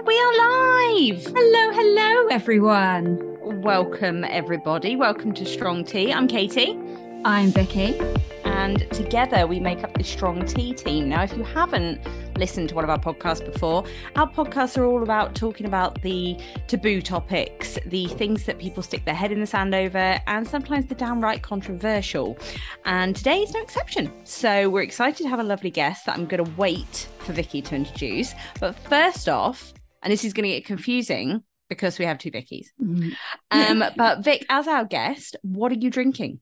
And we are live. Hello, hello, everyone. Welcome, everybody. Welcome to Strong Tea. I'm Katie. I'm Vicky. And together we make up the Strong Tea team. Now, if you haven't listened to one of our podcasts before, our podcasts are all about talking about the taboo topics, the things that people stick their head in the sand over, and sometimes the downright controversial. And today is no exception. So we're excited to have a lovely guest that I'm going to wait for Vicky to introduce. But first off, and this is going to get confusing because we have two Vickies. Mm. Um, but Vic, as our guest, what are you drinking?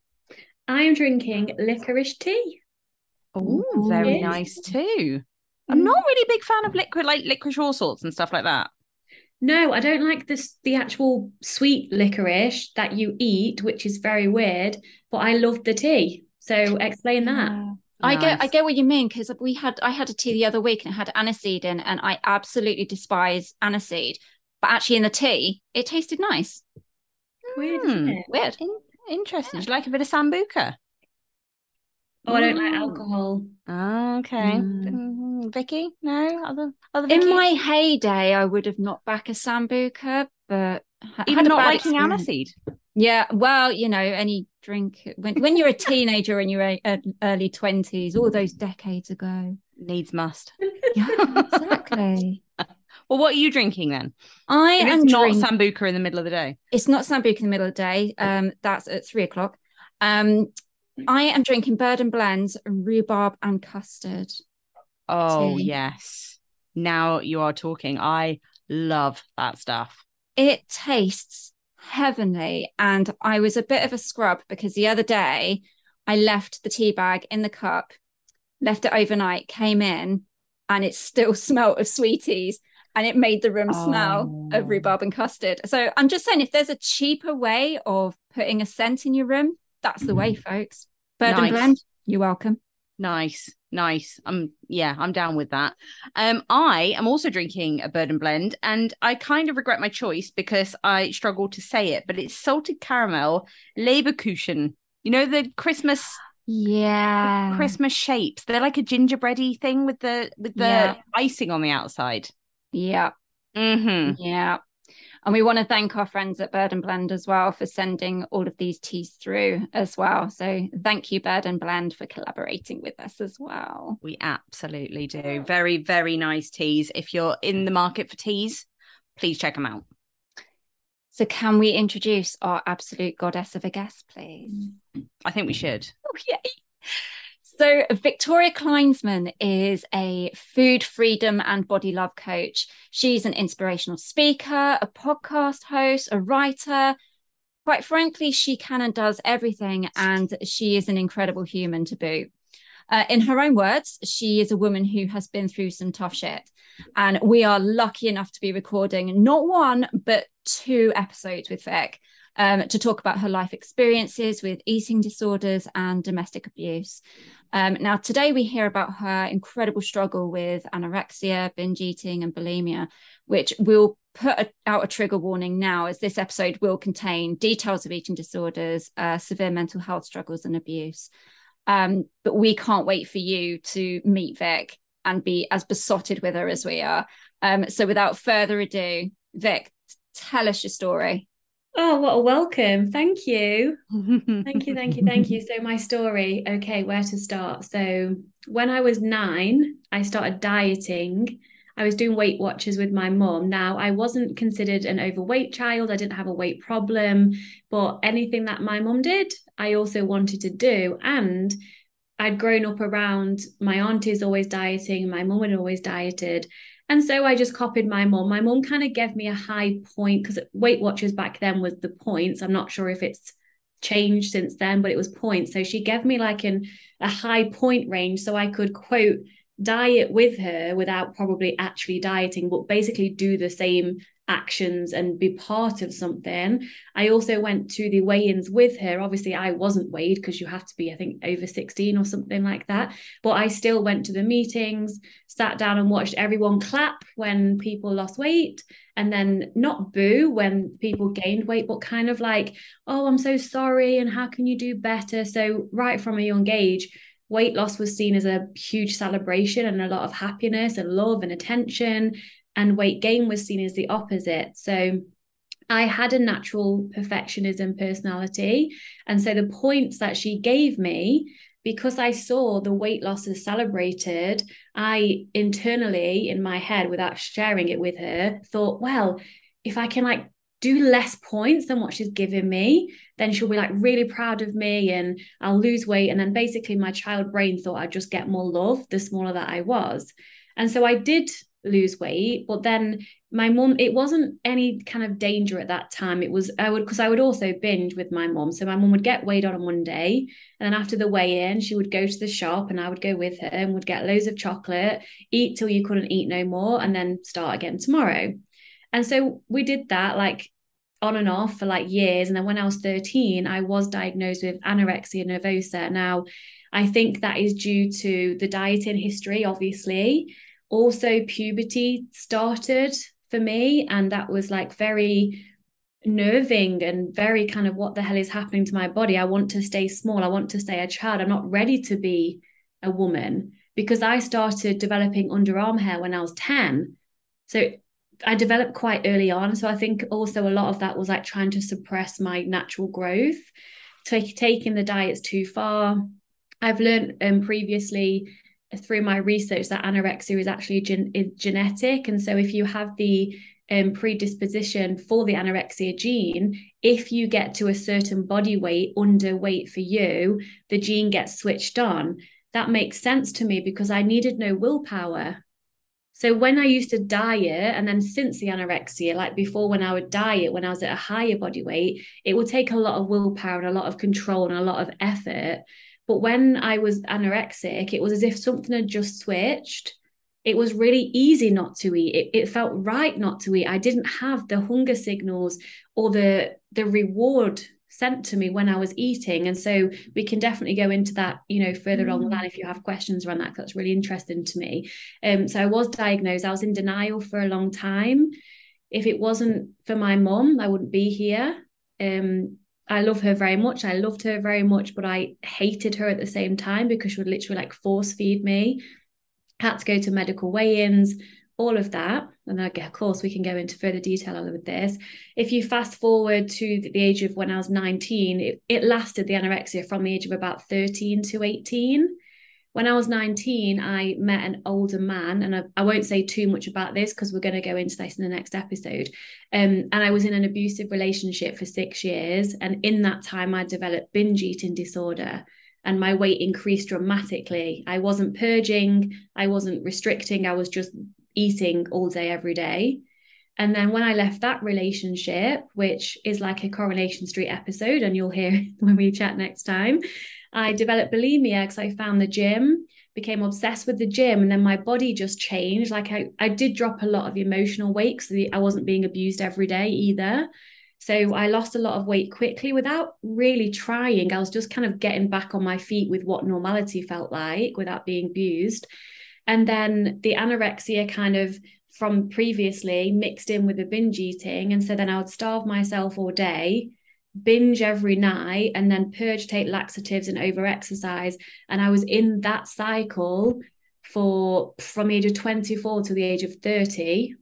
I am drinking licorice tea. Oh, very yes. nice too. I'm not really a big fan of liquid, like licorice all sorts and stuff like that. No, I don't like this the actual sweet licorice that you eat, which is very weird. But I love the tea. So explain that. Yeah. I get I get what you mean because we had I had a tea the other week and it had aniseed in and I absolutely despise aniseed. But actually in the tea it tasted nice. Weird hmm. weird. In- interesting. Yeah. do you like a bit of sambuca? Oh I don't like alcohol. Oh, okay. Mm. Vicky? No? Other other Vicky? in my heyday I would have knocked back a sambuca but even not liking aniseed? Yeah, well, you know, any drink when when you're a teenager in your early twenties, all those decades ago, needs must. Yeah, exactly. well, what are you drinking then? I am not drink... sambuca in the middle of the day. It's not sambuca in the middle of the day. Um, that's at three o'clock. Um, I am drinking Bird and Blends, rhubarb and custard. Oh tea. yes, now you are talking. I love that stuff. It tastes heavenly. And I was a bit of a scrub because the other day I left the tea bag in the cup, left it overnight, came in, and it still smelled of sweeties and it made the room oh. smell of oh. rhubarb and custard. So I'm just saying, if there's a cheaper way of putting a scent in your room, that's the way, mm. folks. Bird nice. and blend, you're welcome. Nice, nice. I'm yeah, I'm down with that. Um, I am also drinking a bird and blend, and I kind of regret my choice because I struggle to say it, but it's salted caramel Leberkuchen. You know the Christmas yeah Christmas shapes. They're like a gingerbready thing with the with the yeah. icing on the outside. Yeah. Mm-hmm. Yeah. And we want to thank our friends at Bird and Blend as well for sending all of these teas through as well. So thank you, Bird and Blend, for collaborating with us as well. We absolutely do. Very, very nice teas. If you're in the market for teas, please check them out. So, can we introduce our absolute goddess of a guest, please? I think we should. Oh, yay. So, Victoria Kleinsman is a food freedom and body love coach. She's an inspirational speaker, a podcast host, a writer. Quite frankly, she can and does everything, and she is an incredible human to boot. Uh, in her own words, she is a woman who has been through some tough shit. And we are lucky enough to be recording not one, but two episodes with Vic um, to talk about her life experiences with eating disorders and domestic abuse. Um, now, today we hear about her incredible struggle with anorexia, binge eating, and bulimia, which we'll put a, out a trigger warning now, as this episode will contain details of eating disorders, uh, severe mental health struggles, and abuse. Um, but we can't wait for you to meet Vic and be as besotted with her as we are. Um, so, without further ado, Vic, tell us your story. Oh, what a welcome. Thank you. thank you, thank you, thank you. So, my story, okay, where to start? So, when I was nine, I started dieting. I was doing Weight Watchers with my mum. Now, I wasn't considered an overweight child. I didn't have a weight problem, but anything that my mum did, I also wanted to do. And I'd grown up around my aunties always dieting, my mum had always dieted. And so I just copied my mum. My mum kind of gave me a high point because Weight Watchers back then was the points. I'm not sure if it's changed since then, but it was points. So she gave me like an a high point range so I could quote diet with her without probably actually dieting, but basically do the same actions and be part of something. I also went to the weigh ins with her. Obviously, I wasn't weighed because you have to be, I think, over 16 or something like that. But I still went to the meetings, sat down and watched everyone clap when people lost weight and then not boo when people gained weight, but kind of like, oh, I'm so sorry. And how can you do better? So, right from a young age, weight loss was seen as a huge celebration and a lot of happiness and love and attention and weight gain was seen as the opposite. So I had a natural perfectionism personality. And so the points that she gave me, because I saw the weight losses celebrated, I internally in my head, without sharing it with her, thought, well, if I can like do less points than what she's given me, then she'll be like really proud of me and I'll lose weight. And then basically, my child brain thought I'd just get more love the smaller that I was. And so I did lose weight but then my mum it wasn't any kind of danger at that time. It was i would because i would also binge with my mum. So my mum would get weighed on on one day and then after the weigh-in she would go to the shop and i would go with her and would get loads of chocolate eat till you couldn't eat no more and then start again tomorrow. And so we did that like on and off for like years. And then when i was 13 i was diagnosed with anorexia nervosa. Now i think that is due to the dieting history obviously also puberty started for me and that was like very nerving and very kind of what the hell is happening to my body? I want to stay small. I want to stay a child. I'm not ready to be a woman. Because i started developing underarm hair when i was 10 so i developed quite early on. So i think also a lot of that was like trying to suppress my natural growth take, taking the diets too far. I've learned um, previously through my research that anorexia is actually gen- is genetic. And so if you have the um, predisposition for the anorexia gene, if you get to a certain body weight, underweight for you, the gene gets switched on. That makes sense to me because I needed no willpower. So when I used to diet, and then since the anorexia, like before when I would diet, when I was at a higher body weight, it would take a lot of willpower and a lot of control and a lot of effort. But when I was anorexic, it was as if something had just switched. It was really easy not to eat. It, it felt right not to eat. I didn't have the hunger signals or the the reward sent to me when I was eating. And so we can definitely go into that, you know, further mm. on the line if you have questions around that. That's really interesting to me. Um, so I was diagnosed. I was in denial for a long time. If it wasn't for my mom, I wouldn't be here. Um, I love her very much. I loved her very much, but I hated her at the same time because she would literally like force feed me. Had to go to medical weigh-ins, all of that. And again, of course, we can go into further detail with this. If you fast forward to the age of when I was 19, it, it lasted the anorexia from the age of about 13 to 18 when I was 19, I met an older man, and I, I won't say too much about this because we're going to go into this in the next episode. Um, and I was in an abusive relationship for six years. And in that time, I developed binge eating disorder and my weight increased dramatically. I wasn't purging, I wasn't restricting, I was just eating all day, every day. And then when I left that relationship, which is like a Coronation Street episode, and you'll hear when we chat next time, I developed bulimia because I found the gym, became obsessed with the gym, and then my body just changed. Like I, I did drop a lot of emotional weight because I wasn't being abused every day either. So I lost a lot of weight quickly without really trying. I was just kind of getting back on my feet with what normality felt like without being abused. And then the anorexia kind of from previously mixed in with the binge eating. And so then I would starve myself all day binge every night and then purge, take laxatives and over exercise. And I was in that cycle for from the age of 24 to the age of 30.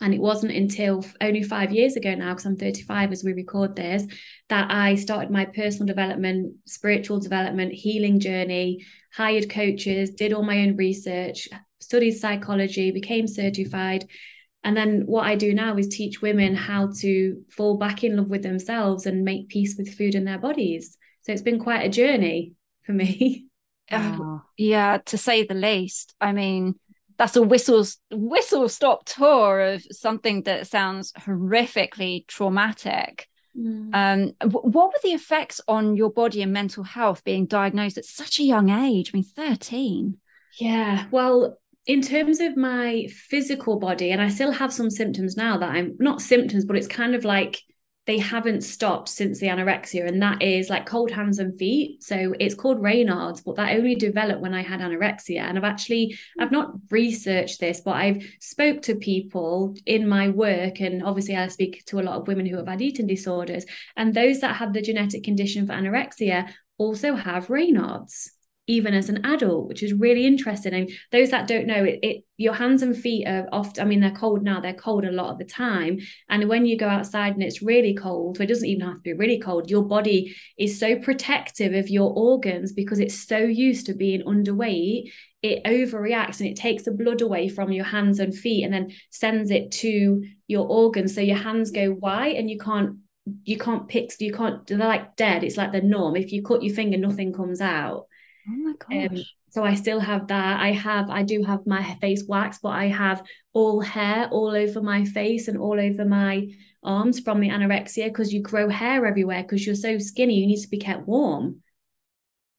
And it wasn't until only five years ago now, because I'm 35 as we record this, that I started my personal development, spiritual development, healing journey, hired coaches, did all my own research, studied psychology, became certified, and then what I do now is teach women how to fall back in love with themselves and make peace with food and their bodies. So it's been quite a journey for me. Oh, yeah, to say the least. I mean, that's a whistle whistle stop tour of something that sounds horrifically traumatic. Mm. Um, what were the effects on your body and mental health being diagnosed at such a young age? I mean, 13. Yeah, well, in terms of my physical body, and I still have some symptoms now that I'm not symptoms, but it's kind of like they haven't stopped since the anorexia, and that is like cold hands and feet. So it's called Raynaud's, but that only developed when I had anorexia. And I've actually I've not researched this, but I've spoke to people in my work, and obviously I speak to a lot of women who have had eating disorders, and those that have the genetic condition for anorexia also have Raynaud's. Even as an adult, which is really interesting. And those that don't know, it, it your hands and feet are often, I mean, they're cold now, they're cold a lot of the time. And when you go outside and it's really cold, it doesn't even have to be really cold, your body is so protective of your organs because it's so used to being underweight, it overreacts and it takes the blood away from your hands and feet and then sends it to your organs. So your hands go white and you can't you can't pick you can't they're like dead it's like the norm if you cut your finger nothing comes out Oh my um, gosh. Um, so I still have that. I have, I do have my face wax, but I have all hair all over my face and all over my arms from the anorexia because you grow hair everywhere because you're so skinny. You need to be kept warm.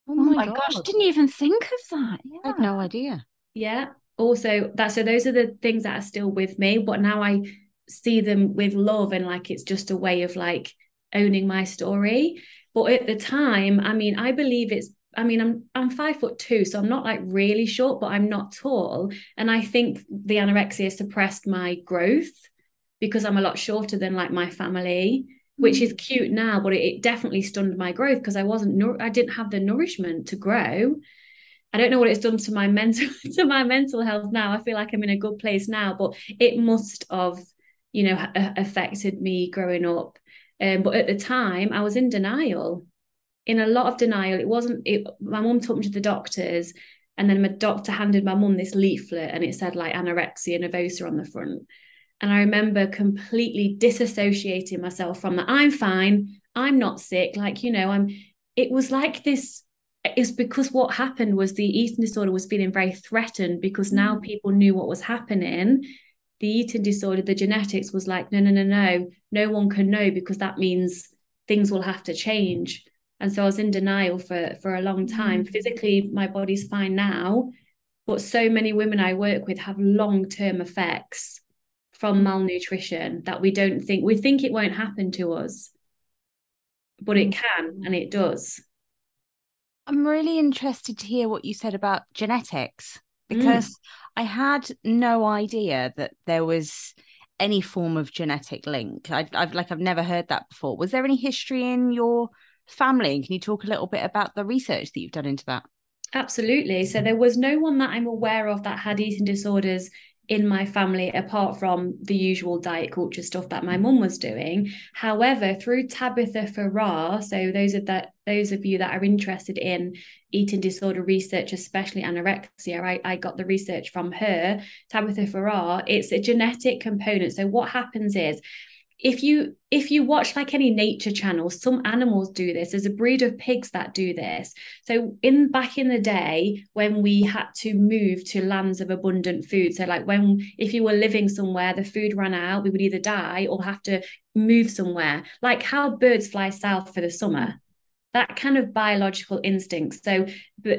Oh, oh my, gosh, didn't even think of that. Yeah. I had no idea. Yeah. Also, that so those are the things that are still with me, but now I see them with love and like it's just a way of like owning my story. But at the time, I mean, I believe it's I mean, I'm I'm five foot two, so I'm not like really short, but I'm not tall. And I think the anorexia suppressed my growth because I'm a lot shorter than like my family, which is mm. cute now, but it, it definitely stunned my growth because I wasn't I didn't have the nourishment to grow. I don't know what it's done to my mental to my mental health now. I feel like I'm in a good place now, but it must have, you know, affected me growing up. Um, but at the time, I was in denial in a lot of denial. It wasn't, it, my mum took me to the doctors, and then my doctor handed my mum this leaflet and it said like anorexia nervosa on the front. And I remember completely disassociating myself from that. I'm fine. I'm not sick. Like, you know, I'm, it was like this. It's because what happened was the eating disorder was feeling very threatened because now mm. people knew what was happening. The eating disorder, the genetics was like, no, no, no, no, no one can know because that means things will have to change and so i was in denial for for a long time mm. physically my body's fine now but so many women i work with have long term effects from mm. malnutrition that we don't think we think it won't happen to us but it mm. can and it does i'm really interested to hear what you said about genetics because mm. i had no idea that there was any form of genetic link I, i've like i've never heard that before was there any history in your family. Can you talk a little bit about the research that you've done into that? Absolutely. So there was no one that I'm aware of that had eating disorders in my family apart from the usual diet culture stuff that my mum was doing however through tabitha farrar so those of that those of you that are interested in eating disorder research especially anorexia I, I got the research from her tabitha farrar it's a genetic component so what happens is if you if you watch like any nature channels some animals do this. There's a breed of pigs that do this. So in back in the day when we had to move to lands of abundant food so like when if you were living somewhere the food ran out we would either die or have to move somewhere. Like how birds fly south for the summer. That kind of biological instinct. So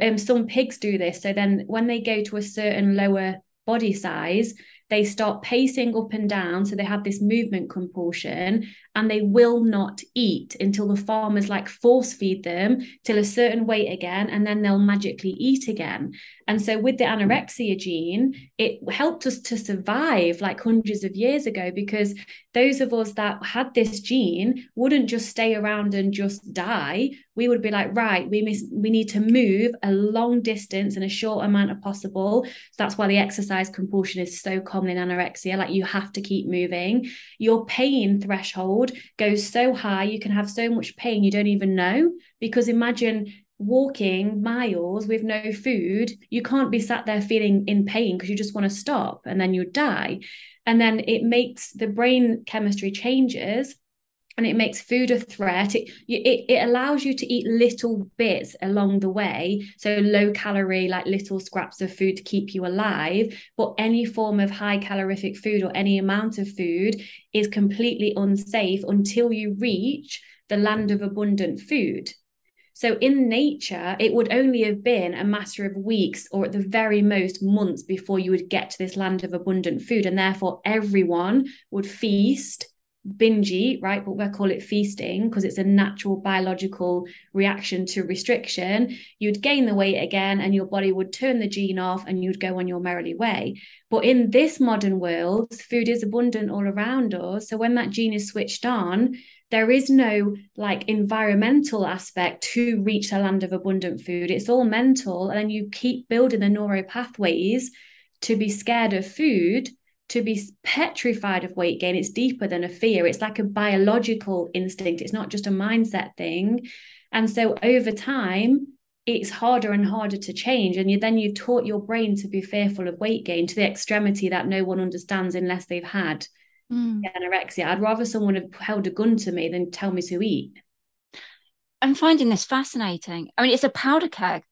um, some pigs do this. So then when they go to a certain lower body size they start pacing up and down. So they have this movement compulsion and they will not eat until the farmers like force feed them till a certain weight again. And then they'll magically eat again. And so with the hmm. anorexia gene, it helped us to survive like hundreds of years ago because those of us that had this gene wouldn't just stay around and just die. We would be like, right, we miss, we need to move a long distance in a short amount of possible. So that's why the exercise compulsion is so common in anorexia. Like you have to keep moving. Your pain threshold goes so high, you can have so much pain you don't even know. Because imagine walking miles with no food, you can't be sat there feeling in pain because you just want to stop and then you die. And then it makes the brain chemistry changes and it makes food a threat. It, it, it allows you to eat little bits along the way. So low calorie, like little scraps of food to keep you alive. But any form of high calorific food or any amount of food is completely unsafe until you reach the land of abundant food. So in nature, it would only have been a matter of weeks or at the very most months before you would get to this land of abundant food. And therefore, everyone would feast binge eat, right? But we'll call it feasting because it's a natural biological reaction to restriction. You'd gain the weight again and your body would turn the gene off and you'd go on your merrily way. But in this modern world, food is abundant all around us. So when that gene is switched on, there is no like environmental aspect to reach the land of abundant food. It's all mental. And then you keep building the neuro pathways to be scared of food, to be petrified of weight gain. It's deeper than a fear. It's like a biological instinct. It's not just a mindset thing. And so over time, it's harder and harder to change. And you, then you've taught your brain to be fearful of weight gain to the extremity that no one understands unless they've had mm. anorexia. I'd rather someone have held a gun to me than tell me to eat. I'm finding this fascinating. I mean, it's a powder keg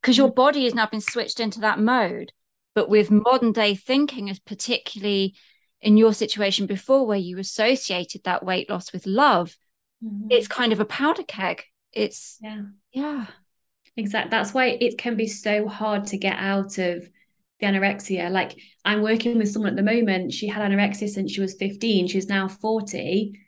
because your mm. body has now been switched into that mode. But with modern day thinking, as particularly in your situation before, where you associated that weight loss with love, mm-hmm. it's kind of a powder keg. It's yeah, yeah. Exactly. That's why it can be so hard to get out of the anorexia. Like I'm working with someone at the moment, she had anorexia since she was 15. She's now 40.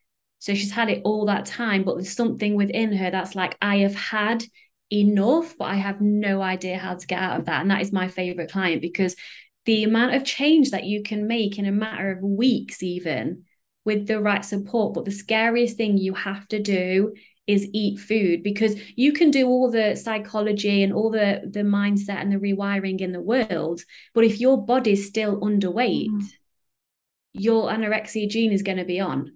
So she's had it all that time, but there's something within her that's like, I have had enough, but I have no idea how to get out of that. And that is my favorite client because the amount of change that you can make in a matter of weeks, even with the right support. But the scariest thing you have to do is eat food because you can do all the psychology and all the the mindset and the rewiring in the world but if your body's still underweight mm. your anorexia gene is going to be on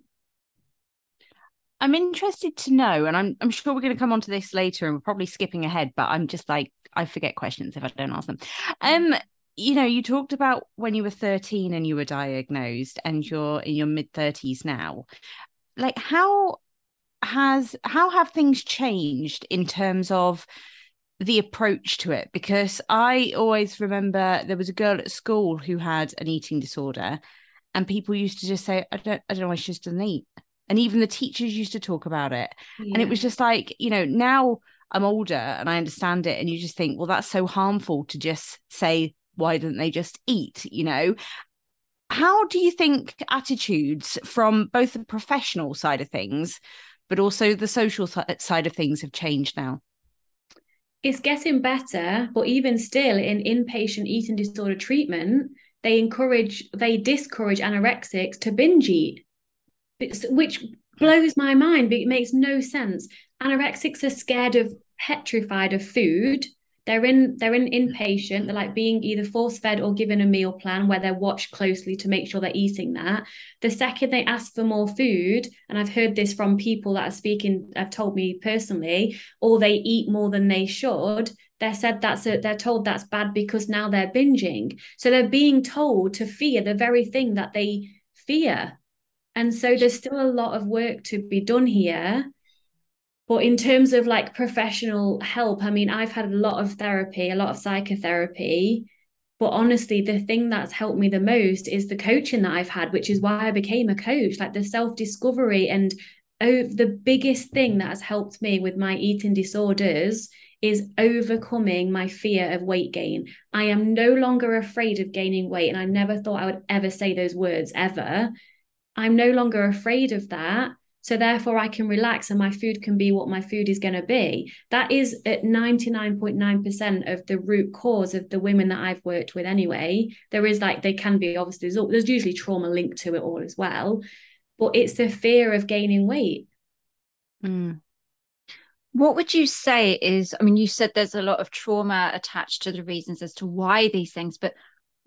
i'm interested to know and i'm i'm sure we're going to come on to this later and we're probably skipping ahead but i'm just like i forget questions if i don't ask them. Um you know you talked about when you were 13 and you were diagnosed and you're in your mid 30s now. Like how has how have things changed in terms of the approach to it? Because i always remember there was a girl at school who had an eating disorder and people used to just say i don't i don't know why she just doesn't eat and even the teachers used to talk about it yeah. and it was just like you know now i'm older and i understand it and you just think well that's so harmful to just say why didn't they just eat you know how do you think attitudes from both the professional side of things but also the social side of things have changed now. It's getting better, but even still, in inpatient eating disorder treatment, they encourage, they discourage anorexics to binge eat, which blows my mind, but it makes no sense. Anorexics are scared of, petrified of food. They're in they're in inpatient. They're like being either force fed or given a meal plan where they're watched closely to make sure they're eating that. The second they ask for more food and i've heard this from people that are speaking have told me personally or they eat more than they should they're said that's a, they're told that's bad because now they're binging. So they're being told to fear the very thing that they fear and so there's still a lot of work to be done here but in terms of like professional help, I mean, I've had a lot of therapy, a lot of psychotherapy. But honestly, the thing that's helped me the most is the coaching that I've had, which is why I became a coach, like the self discovery. And oh, the biggest thing that has helped me with my eating disorders is overcoming my fear of weight gain. I am no longer afraid of gaining weight. And I never thought I would ever say those words ever. I'm no longer afraid of that so therefore, I can relax and my food can be what my food is going to be. That is at 99.9% of the root cause of the women that I've worked with anyway. There is like, they can be obviously, there's, there's usually trauma linked to it all as well. But it's the fear of gaining weight. Mm. What would you say is, I mean, you said there's a lot of trauma attached to the reasons as to why these things, but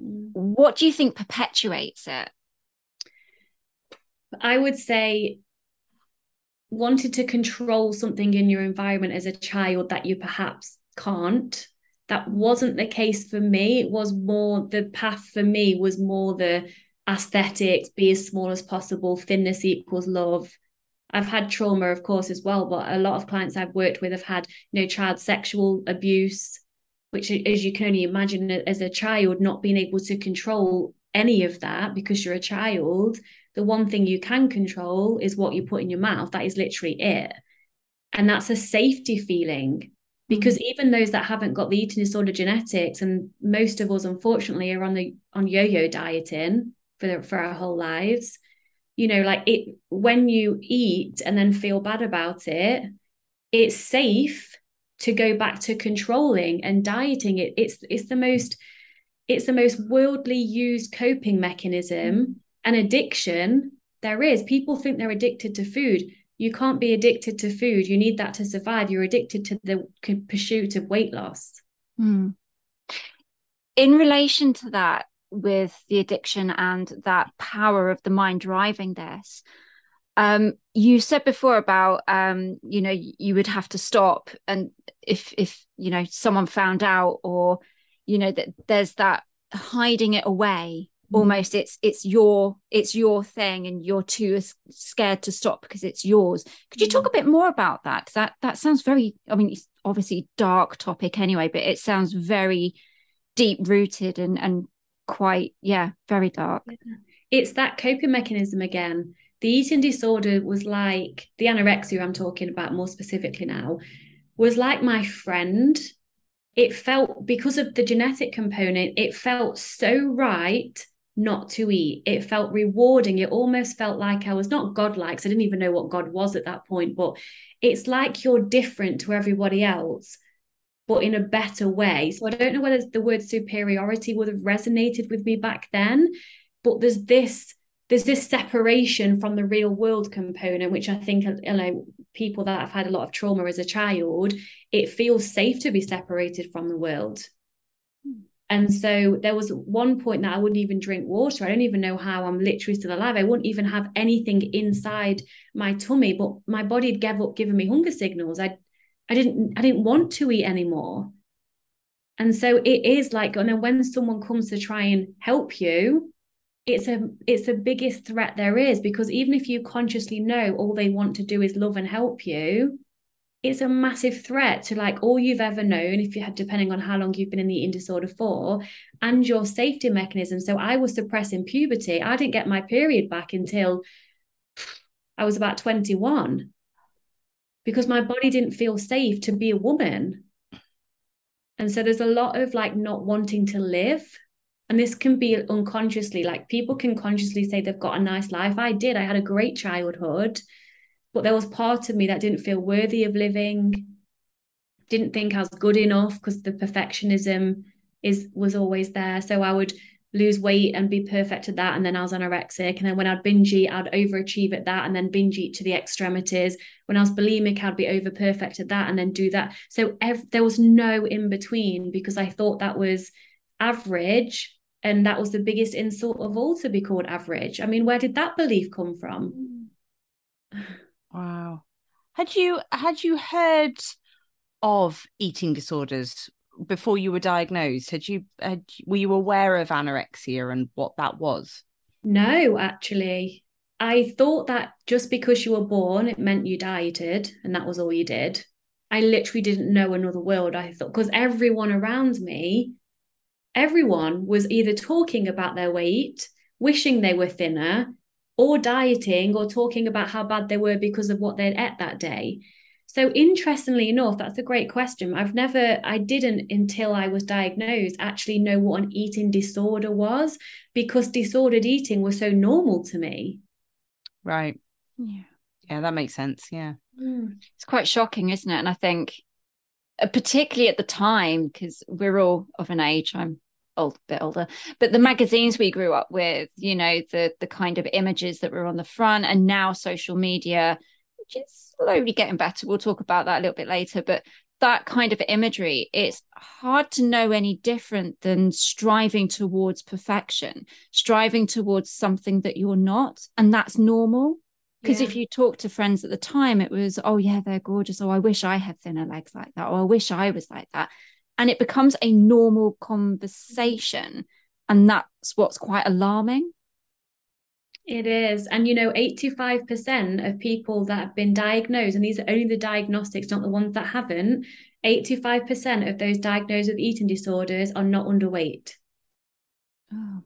mm. what do you think perpetuates it? I would say wanted to control something in your environment as a child that you perhaps can't. That wasn't the case for me. It was more the path for me was more the aesthetics be as small as possible thinness equals love. I've had trauma of course as well but a lot of clients i've worked with have had you know child sexual abuse which as you can only imagine as a child not being able to control any of that because you're a child the one thing you can control is what you put in your mouth. That is literally it. And that's a safety feeling because mm-hmm. even those that haven't got the eating disorder genetics, and most of us unfortunately are on the on yo-yo dieting for the, for our whole lives. You know, like it when you eat and then feel bad about it, it's safe to go back to controlling and dieting. It it's it's the most it's the most worldly used coping mechanism an addiction there is people think they're addicted to food You can't be addicted to food. You need that to survive. You're addicted to the pursuit of weight loss. Mm. In relation to that, with the addiction and that power of the mind driving this, um, you said before about um, you know you would have to stop, and if if you know someone found out, or you know that there's that hiding it away. Almost it's it's your it's your thing and you're too scared to stop because it's yours. Could you talk mm-hmm. a bit more about that? Because that that sounds very i mean it's obviously dark topic anyway but it sounds very deep rooted and and quite yeah very dark. It's that coping mechanism again. The eating disorder was like the anorexia i'm talking about more specifically now was like my friend. It felt because of the genetic component it felt so right not to eat. It felt rewarding. It almost felt like i was not godlike so i didn't even know what god was at that point but it's like you're different to everybody else but in a better way. So i don't know whether the word superiority would have resonated with me back then but there's this there's this separation from the real world component, which I think you know people that have had a lot of trauma as a child, it feels safe to be separated from the world. And so there was one point that I wouldn't even drink water. I don't even know how I'm literally still alive. I wouldn't even have anything inside my tummy, but my body had gave up giving me hunger signals. I I didn't I didn't want to eat anymore. And so it is like, and then when someone comes to try and help you, it's a it's the biggest threat there is because even if you consciously know all they want to do is love and help you it's a massive threat to like all you've ever known if you had depending on how long you've been in the eating disorder for and your safety mechanism. So i was suppressing puberty. I didn't get my period back until i was about 21 because my body didn't feel safe to be a woman. And so there's a lot of like not wanting to live. And this can be unconsciously like people can consciously say they've got a nice life. I did. I had a great childhood but there was part of me that didn't feel worthy of living didn't think i was good enough because the perfectionism is was always there. So i would lose weight and be perfect at that and then i was anorexic. And then when i'd binge eat i'd overachieve at that and then binge eat to the extremities. When i was bulimic i'd be over perfect at that and then do that. So ev- there was no in between because i thought that was average and that was the biggest insult of all to be called average. I mean where did that belief come from mm. Wow. Had you had you heard of eating disorders before you were diagnosed? Had you had were you aware of anorexia and what that was? No actually. I thought that just because you were born it meant you dieted and that was all you did. I literally didn't know another world. I thought because everyone around me everyone was either talking about their weight, wishing they were thinner, or dieting, or talking about how bad they were because of what they'd ate that day. So, interestingly enough, that's a great question. I've never, I didn't until I was diagnosed actually know what an eating disorder was because disordered eating was so normal to me. Right. Yeah. Yeah, that makes sense. Yeah. Mm. It's quite shocking, isn't it? And I think uh, particularly at the time because we're all of an age i'm old bit older but the magazines we grew up with you know the the kind of images that were on the front and now social media which is slowly getting better we'll talk about that a little bit later but that kind of imagery it's hard to know any different than striving towards perfection striving towards something that you're not and that's normal because yeah. if you talk to friends at the time, it was, oh, yeah, they're gorgeous. Oh, I wish I had thinner legs like that. Or I wish I was like that. And it becomes a normal conversation. And that's what's quite alarming. It is. And, you know, 85% of people that have been diagnosed, and these are only the diagnostics, not the ones that haven't, 85% of those diagnosed with eating disorders are not underweight. Oh,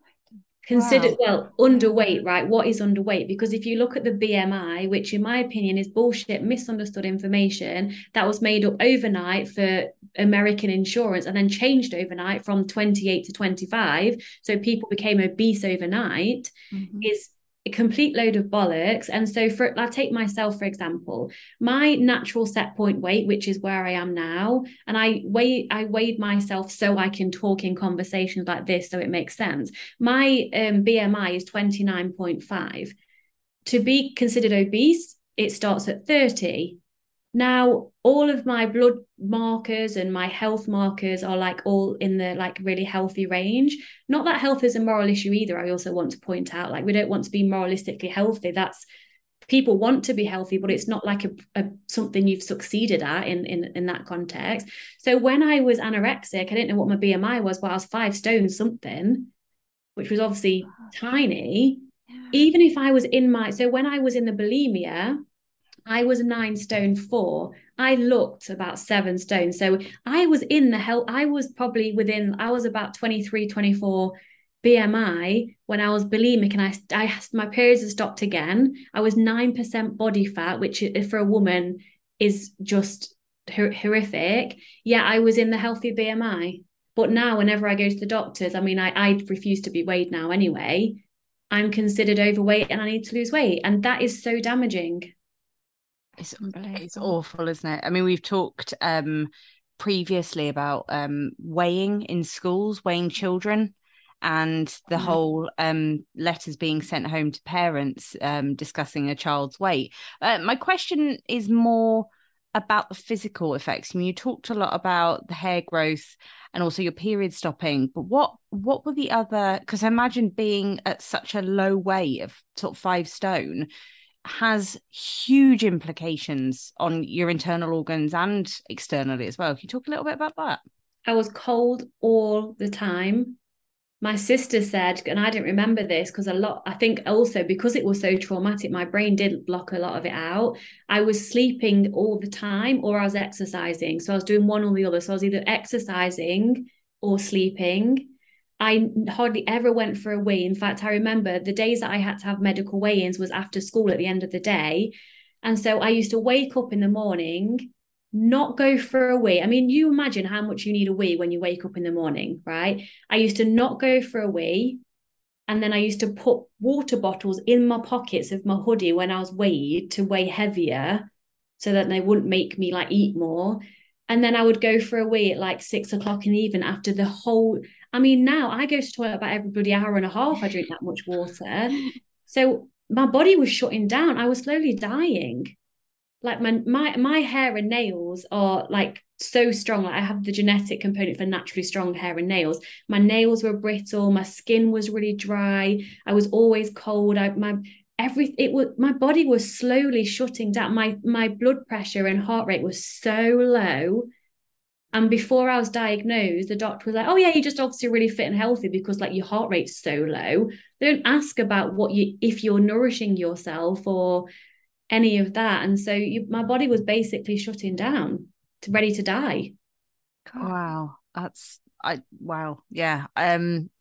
consider wow. well underweight right what is underweight because if you look at the bmi which in my opinion is bullshit misunderstood information that was made up overnight for american insurance and then changed overnight from 28 to 25 so people became obese overnight mm-hmm. is a complete load of bollocks. And so for I take myself for example, my natural set point weight, which is where I am now, and I weigh I weighed myself so I can talk in conversations like this so it makes sense. My um, BMI is 29.5. To be considered obese, it starts at 30. Now, all of my blood markers and my health markers are like all in the like really healthy range. Not that health is a moral issue either. I also want to point out like we don't want to be moralistically healthy. That's people want to be healthy but it's not like a, a, something you've succeeded at in, in in that context so when i was anorexic i didn't know what my bmi was but i was five stone something which was obviously tiny yeah. even if i was in my so when i was in the bulimia i was nine stone four i looked about seven stone so i was in the health i was probably within i was about 23 24 BMI when I was bulimic and I, I my periods had stopped again. I was 9% body fat, which for a woman is just horrific. Yeah, I was in the healthy BMI. But now, whenever I go to the doctors, I mean, I, I refuse to be weighed now anyway. I'm considered overweight and I need to lose weight. And that is so damaging. It's, unbelievable. it's awful, isn't it? I mean, we've talked um, previously about um, weighing in schools, weighing children and the whole um, letters being sent home to parents um, discussing a child's weight. Uh, my question is more about the physical effects. I mean, you talked a lot about the hair growth and also your period stopping, but what what were the other? Because I imagine being at such a low weight of sort of five stone has huge implications on your internal organs and externally as well. Can you talk a little bit about that? I was cold all the time my sister said, and I didn't remember this because a lot, I think also because it was so traumatic, my brain did block a lot of it out. I was sleeping all the time or I was exercising. So I was doing one or the other. So I was either exercising or sleeping. I hardly ever went for a wee. In fact, I remember the days that I had to have medical weigh ins was after school at the end of the day. And so I used to wake up in the morning not go for a wee. I mean, you imagine how much you need a wee when you wake up in the morning, right? I used to not go for a wee. And then I used to put water bottles in my pockets of my hoodie when I was weighed to weigh heavier so that they wouldn't make me like eat more. And then I would go for a wee at like six o'clock in the evening after the whole. I mean, now I go to toilet about every bloody hour and a half. I drink that much water. So my body was shutting down. I was slowly dying like my my my hair and nails are like so strong like i have the genetic component for naturally strong hair and nails my nails were brittle my skin was really dry i was always cold i my every it was my body was slowly shutting down my my blood pressure and heart rate was so low and before I was diagnosed, the doctor was like, "Oh yeah, you're just obviously really fit and healthy because like your heart rate's so low." They don't ask about what you if you're nourishing yourself or any of that. And so you, my body was basically shutting down, to, ready to die. Wow, that's I wow, yeah. Um,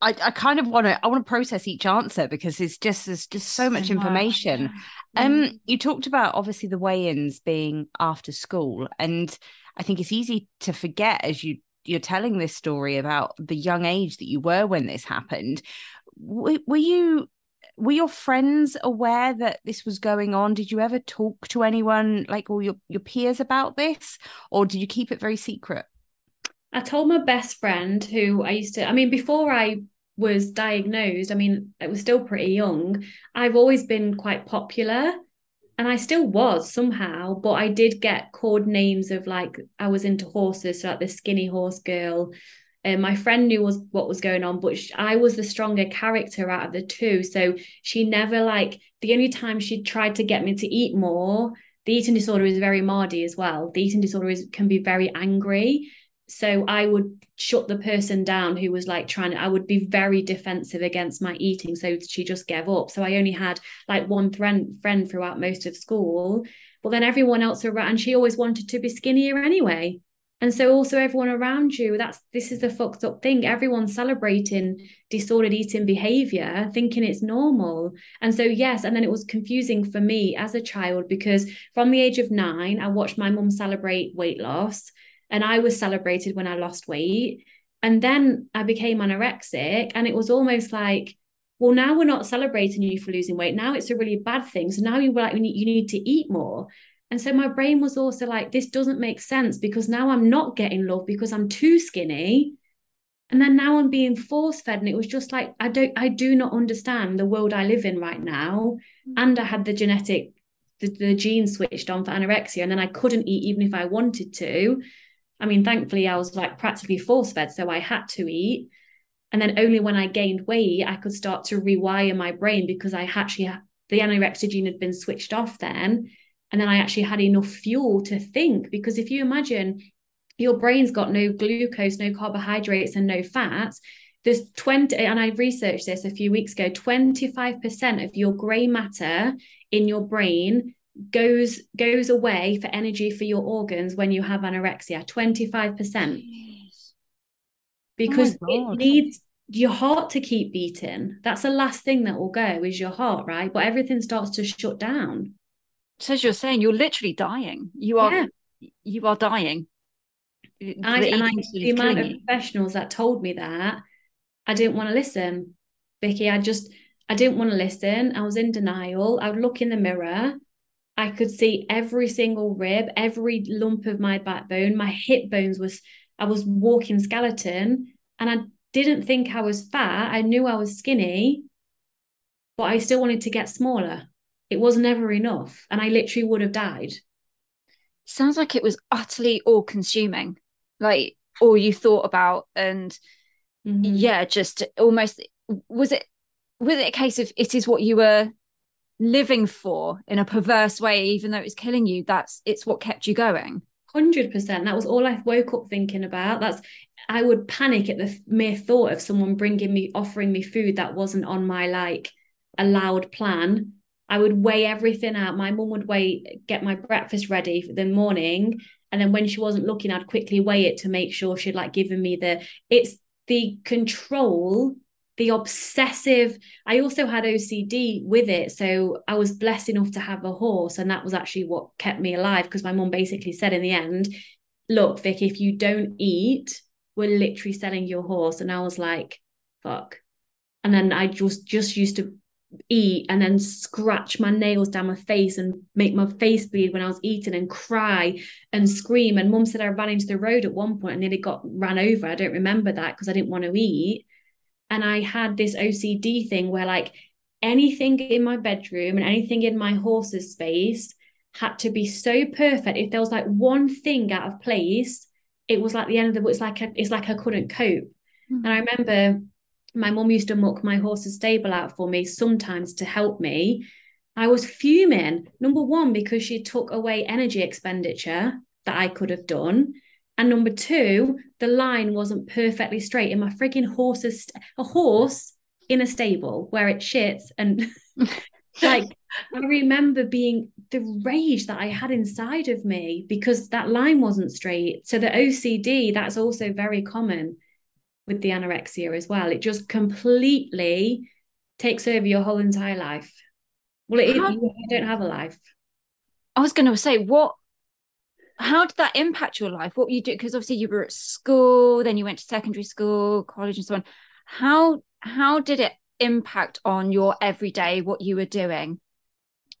I, I kind of want to I want to process each answer because it's just there's just so much information. Um, you talked about obviously the weigh-ins being after school, and I think it's easy to forget as you you're telling this story about the young age that you were when this happened. Were you were your friends aware that this was going on? Did you ever talk to anyone like all your, your peers about this? Or did you keep it very secret? I told my best friend who i used to i mean before i was diagnosed i mean I was still pretty young i've always been quite popular and I still was somehow, but I did get called names of like I was into horses, so like the skinny horse girl, and my friend knew was what was going on, but she, I was the stronger character out of the two. So she never like the only time she tried to get me to eat more. The eating disorder is very mardy as well. The eating disorder is can be very angry. So I would shut the person down who was like trying to, I would be very defensive against my eating. So she just gave up. So I only had like one friend friend throughout most of school. But then everyone else around, and she always wanted to be skinnier anyway. And so also everyone around you, that's this is the fucked up thing. Everyone's celebrating disordered eating behavior, thinking it's normal. And so yes, and then it was confusing for me as a child because from the age of nine, I watched my mum celebrate weight loss. And I was celebrated when I lost weight. And then I became anorexic. And it was almost like, well, now we're not celebrating you for losing weight. Now it's a really bad thing. So now you like you need to eat more. And so my brain was also like, this doesn't make sense because now I'm not getting love because I'm too skinny. And then now I'm being force fed. And it was just like, I don't, I do not understand the world I live in right now. Mm-hmm. And I had the genetic the, the genes switched on for anorexia and then I couldn't eat even if I wanted to. I mean, thankfully I was like practically force fed, so I had to eat. And then only when I gained weight, I could start to rewire my brain because I actually the anorexia gene had been switched off then. And then I actually had enough fuel to think. Because if you imagine your brain's got no glucose, no carbohydrates, and no fats, there's 20, and I researched this a few weeks ago 25% of your gray matter in your brain goes goes away for energy for your organs when you have anorexia 25% because oh it needs your heart to keep beating. That's the last thing that will go is your heart right? But everything starts to shut down. So as you're saying you're literally dying. You are yeah. you are dying. I, and I, the amount of professionals that told me that I didn't want to listen. Vicky I just I didn't want to listen. I was in denial. I would look in the mirror I could see every single rib every lump of my backbone my hip bones was I was walking skeleton and I didn't think I was fat. I knew I was skinny, but I still wanted to get smaller. It was never enough. And I literally would have died. Sounds like it was utterly all consuming, like all you thought about. And mm-hmm. yeah, just almost was it was it a case of it is what you were living for in a perverse way, even though it was killing you? That's it's what kept you going. Hundred percent. That was all I woke up thinking about. That's I would panic at the mere thought of someone bringing me, offering me food that wasn't on my like allowed plan. I would weigh everything out. My mum would weigh, get my breakfast ready for the morning, and then when she wasn't looking, I'd quickly weigh it to make sure she'd like given me the. It's the control the obsessive i also had ocd with it so i was blessed enough to have a horse and that was actually what kept me alive because my mum basically said in the end look vic if you don't eat we're literally selling your horse and i was like fuck and then i just just used to eat and then scratch my nails down my face and make my face bleed when I was eating and cry and scream. And mum said I ran into the road at one point and nearly got ran over. I don't remember that because I didn't want to eat and I had this OCD thing where like anything in my bedroom and anything in my horse's space had to be so perfect. If there was like one thing out of place, it was like the end of the it's like a, it's like I couldn't cope. Mm-hmm. And I remember my mum used to muck my horse's stable out for me sometimes to help me. I was fuming. Number one, because she took away energy expenditure that I could have done. And number two, the line wasn't perfectly straight in my freaking horse's st- a horse in a stable where it shits and like I remember being the rage that I had inside of me because that line wasn't straight. So the OCD, that's also very common with the anorexia as well. It just completely takes over your whole entire life. Well, it, How- you don't have a life. I was going to say, what how did that impact your life? What you do? Because obviously you were at school, then you went to secondary school, college, and so on. How how did it impact on your everyday? What you were doing?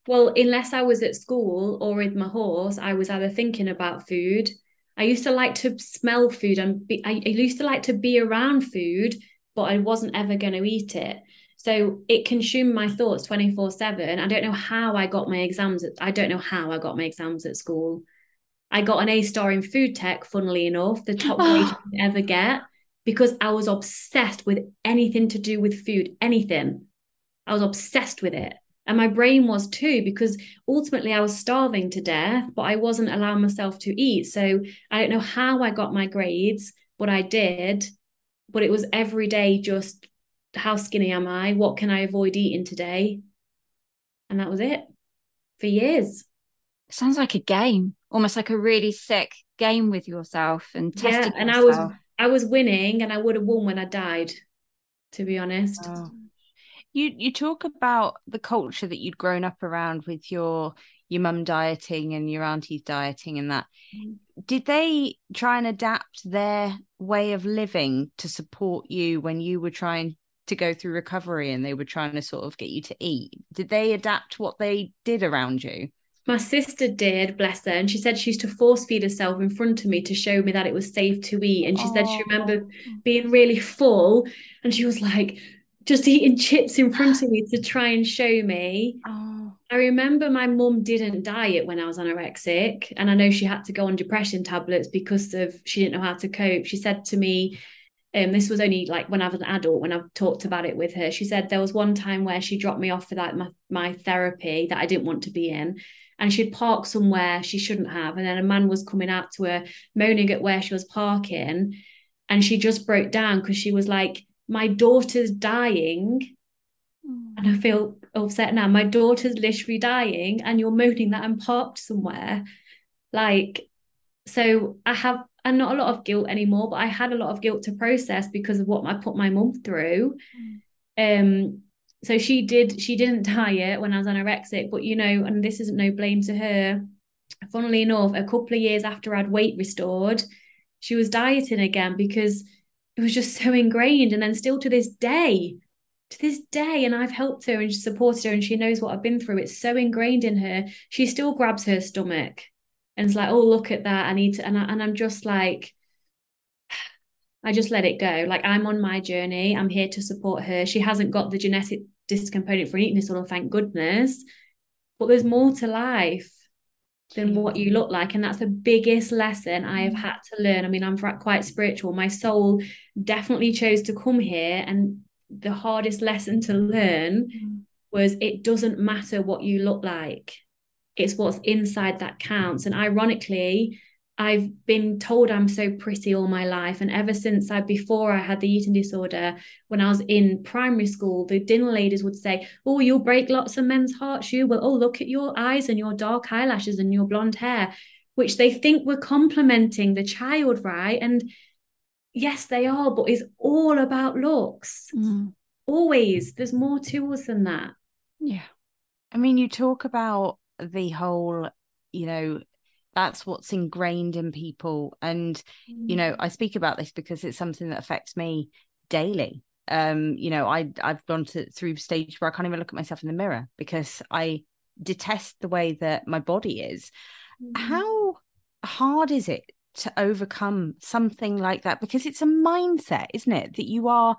Well, unless I was at school or with my horse, I was either thinking about food. I used to like to smell food and be, I, I used to like to be around food, but I wasn't ever going to eat it. So it consumed my thoughts 24 7. I don't know how I got my exams. At, I don't know how I got my exams at school. I got an A star in food tech, funnily enough, the top ah. grade you could ever get, because I was obsessed with anything to do with food, anything. I was obsessed with it. And my brain was too, because ultimately I was starving to death, but I wasn't allowing myself to eat. So I don't know how I got my grades, but I did. But it was every day just how skinny am I? What can I avoid eating today? And that was it for years. sounds like a game almost like a really sick game with yourself and testing. Yeah, and yourself. I was I was winning, and I would have won when I died. To be honest. Oh. You you talk about the culture that you'd grown up around with your your mum dieting and your auntie's dieting and that. Mm. Did they try and adapt their way of living to support you when you were trying to go through recovery and they were trying to sort of get you to eat? Did they adapt what they did around you? My sister did, bless her, and she said she used to force feed herself in front of me to show me that it was safe to eat. And she said she remembered being really full, and she was like just eating chips in front of me to try and show me. Oh. I remember my mum didn't diet when I was anorexic, and I know she had to go on depression tablets because of she didn't know how to cope. She said to me, um, this was only like when I was an adult, when I've talked about it with her. She said there was one time where she dropped me off for like my, my therapy that I didn't want to be in. And she'd parked somewhere she shouldn't have. And then a man was coming out to her, moaning at where she was parking. And she just broke down because she was like, My daughter's dying. Mm. And I feel upset now. My daughter's literally dying, and you're moaning that I'm parked somewhere. Like, so I have and not a lot of guilt anymore, but I had a lot of guilt to process because of what I put my mum through. Mm. Um, so she did, she didn't diet when I was anorexic, but you know, and this isn't no blame to her. Funnily enough, a couple of years after I'd weight restored, she was dieting again because it was just so ingrained. And then still to this day, to this day, and I've helped her and supported her, and she knows what I've been through. It's so ingrained in her. She still grabs her stomach and it's like, oh, look at that. I need to, and, I, and I'm just like, I just let it go. Like I'm on my journey. I'm here to support her. She hasn't got the genetic discomponent for an eating disorder, thank goodness. But there's more to life than what you look like. And that's the biggest lesson I have had to learn. I mean, I'm quite spiritual. My soul definitely chose to come here. And the hardest lesson to learn mm. was it doesn't matter what you look like it's what's inside that counts. And ironically, I've been told I'm so pretty all my life. And ever since I, before I had the eating disorder, when I was in primary school, the dinner ladies would say, Oh, you'll break lots of men's hearts. You will, oh, look at your eyes and your dark eyelashes and your blonde hair, which they think were complimenting the child, right? And yes, they are, but it's all about looks. Mm. Always. There's more to us than that. Yeah. I mean, you talk about the whole, you know, that's what's ingrained in people. And, mm. you know, I speak about this because it's something that affects me daily. Um, you know, I I've gone to through stage where I can't even look at myself in the mirror because I detest the way that my body is. Mm. How hard is it to overcome something like that? Because it's a mindset, isn't it? That you are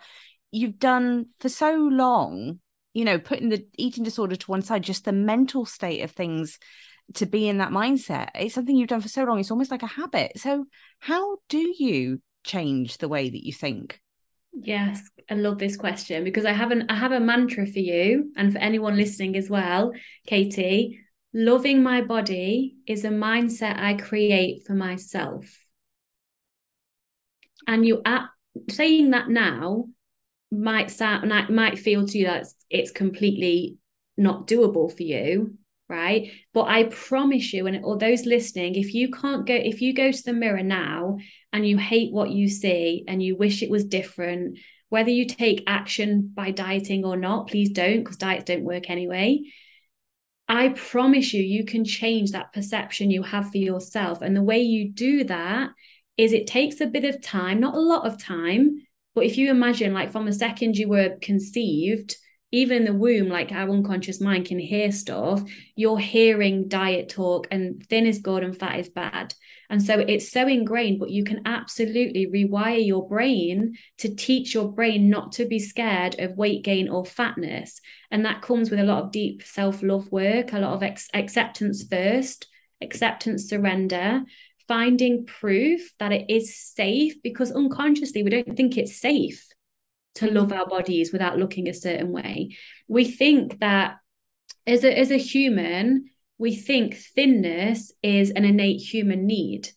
you've done for so long you know, putting the eating disorder to one side, just the mental state of things to be in that mindset. It's something you've done for so long. It's almost like a habit. So, how do you change the way that you think? Yes, I love this question because I have an I have a mantra for you and for anyone listening as well, Katie. Loving my body is a mindset I create for myself. And you at saying that now might sound might feel to you that it's completely not doable for you right? But i promise you and all those listening if you can't go if you go to the mirror now and you hate what you see and you wish it was different whether you take action by dieting or not please don't because diets don't work anyway. I promise you you can change that perception you have for yourself. And the way you do that is it takes a bit of time not a lot of time but if you imagine, like from the second you were conceived, even the womb, like our unconscious mind can hear stuff, you're hearing diet talk and thin is good and fat is bad. And so it's so ingrained, but you can absolutely rewire your brain to teach your brain not to be scared of weight gain or fatness. And that comes with a lot of deep self love work, a lot of ex- acceptance first, acceptance, surrender, finding proof that it is safe because unconsciously we don't think it's safe to love our bodies without looking a certain way. We think that as a, as a human, we think thinness is an innate human need.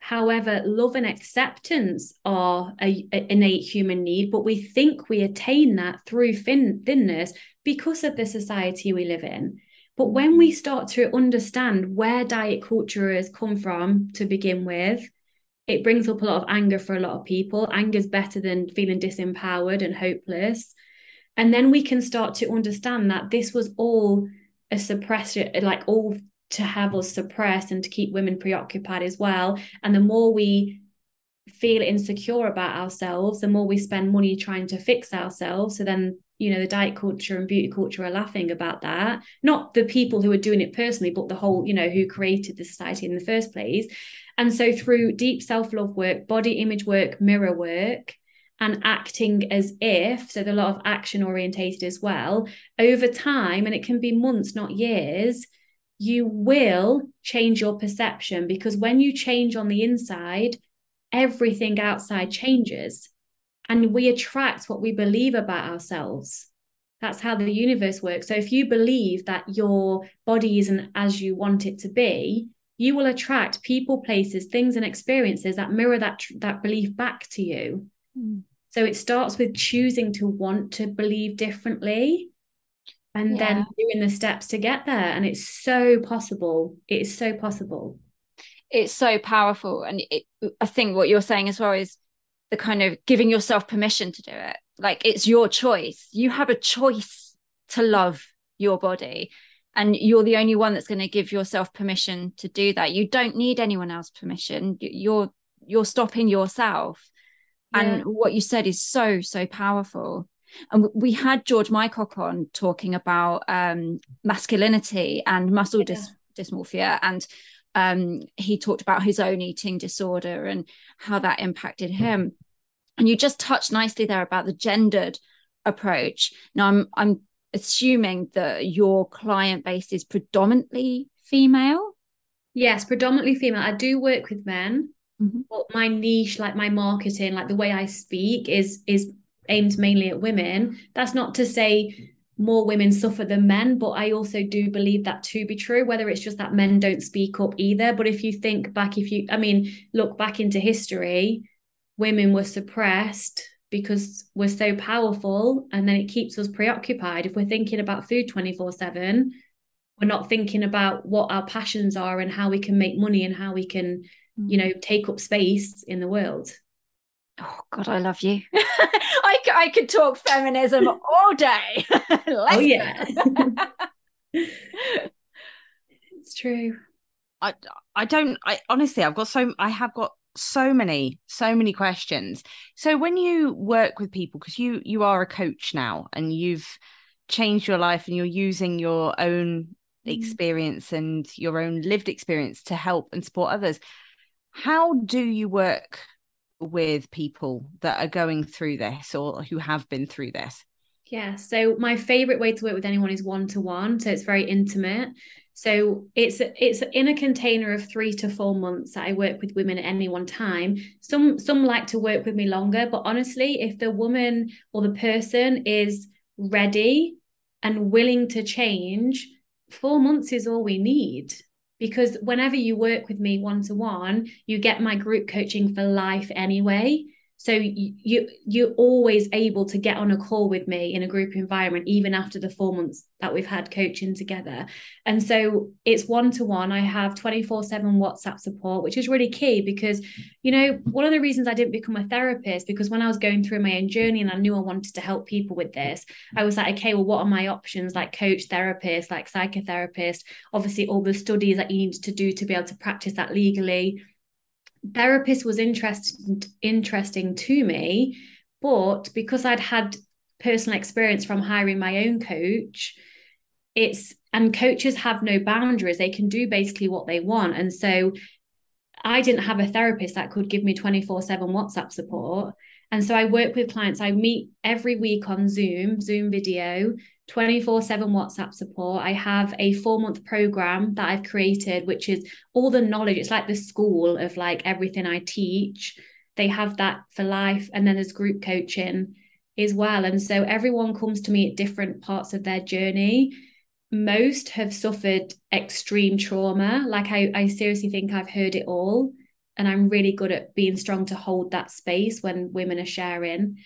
However, love and acceptance are a, a, innate human need, but we think we attain that through thin, thinness because of the society we live in. But when we start to understand where diet culture has come from to begin with, it brings up a lot of anger for a lot of people. Anger is better than feeling disempowered and hopeless. And then we can start to understand that this was all a suppression, like all to have us suppressed and to keep women preoccupied as well. And the more we feel insecure about ourselves, the more we spend money trying to fix ourselves. So then you know the diet culture and beauty culture are laughing about that not the people who are doing it personally but the whole you know who created the society in the first place and so through deep self-love work body image work mirror work and acting as if, so there's a lot of action orientated as well, over time, and it can be months, not years, you will change your perception because when you change on the inside, everything outside changes. And we attract what we believe about ourselves. That's how the universe works. So if you believe that your body isn't as you want it to be, you will attract people, places, things, and experiences that mirror that that belief back to you. Mm. So it starts with choosing to want to believe differently and yeah. then doing the steps to get there. And it's so possible. It is so possible. It's so powerful. And it, I think what you're saying as well is the kind of giving yourself permission to do it. Like it's your choice. You have a choice to love your body and you're the only one that's going to give yourself permission to do that. You don't need anyone else permission. You're you're stopping yourself. Yeah. and what you said is so so powerful. And we had george mycock on talking about um, masculinity and muscle yeah. dys- dysmorphia. And um, he talked about his own eating disorder and how that impacted him. And you just touched nicely there about the gendered approach. Now i'm i'm assuming that your client base is predominantly female? Yes, predominantly female. I do work with men, mm-hmm. but my niche, like my marketing, like the way I speak, is is aimed mainly at women. That's not to say more women suffer than men, but I also do believe that to be true, whether it's just that men don't speak up either. But if you think back, if you, I mean, look back into history, women were suppressed because we're so powerful and then it keeps us preoccupied. If we're thinking about food 24 7, we're not thinking about what our passions are and how we can make money and how we can, you know, mm. take up space in the world. Oh God, I love you. I, I could talk feminism all day. oh yeah, it's true. I I don't. I honestly, I've got so I have got so many so many questions. So when you work with people because you you are a coach now and you've changed your life and you're using your own mm-hmm. experience and your own lived experience to help and support others how do you work with people that are going through this or who have been through this? Yeah so my favorite way to work with anyone is one to one so it's very intimate so it's it's in a container of three to four months that I work with women at any one time. Some some like to work with me longer, but honestly, if the woman or the person is ready and willing to change, four months is all we need. Because whenever you work with me one to one, you get my group coaching for life anyway. So you you're always able to get on a call with me in a group environment, even after the four months that we've had coaching together. And so it's one to one. I have 24 7 WhatsApp support, which is really key because, you know, one of the reasons I didn't become a therapist, because when I was going through my own journey and I knew I wanted to help people with this, I was like, okay, well, what are my options like coach, therapist, like psychotherapist? Obviously, all the studies that you need to do to be able to practice that legally therapist was interesting interesting to me but because i'd had personal experience from hiring my own coach it's and coaches have no boundaries. They can do basically what they want. And so i didn't have a therapist that could give me 24/7 whatsapp support. And so i work with clients. I meet every week on zoom zoom video 24 7 WhatsApp support. I have a four month program that I've created, which is all the knowledge. It's like the school of like everything I teach. They have that for life. And then there's group coaching as well. And so everyone comes to me at different parts of their journey. Most have suffered extreme trauma. Like I, I seriously think I've heard it all. And I'm really good at being strong to hold that space when women are sharing.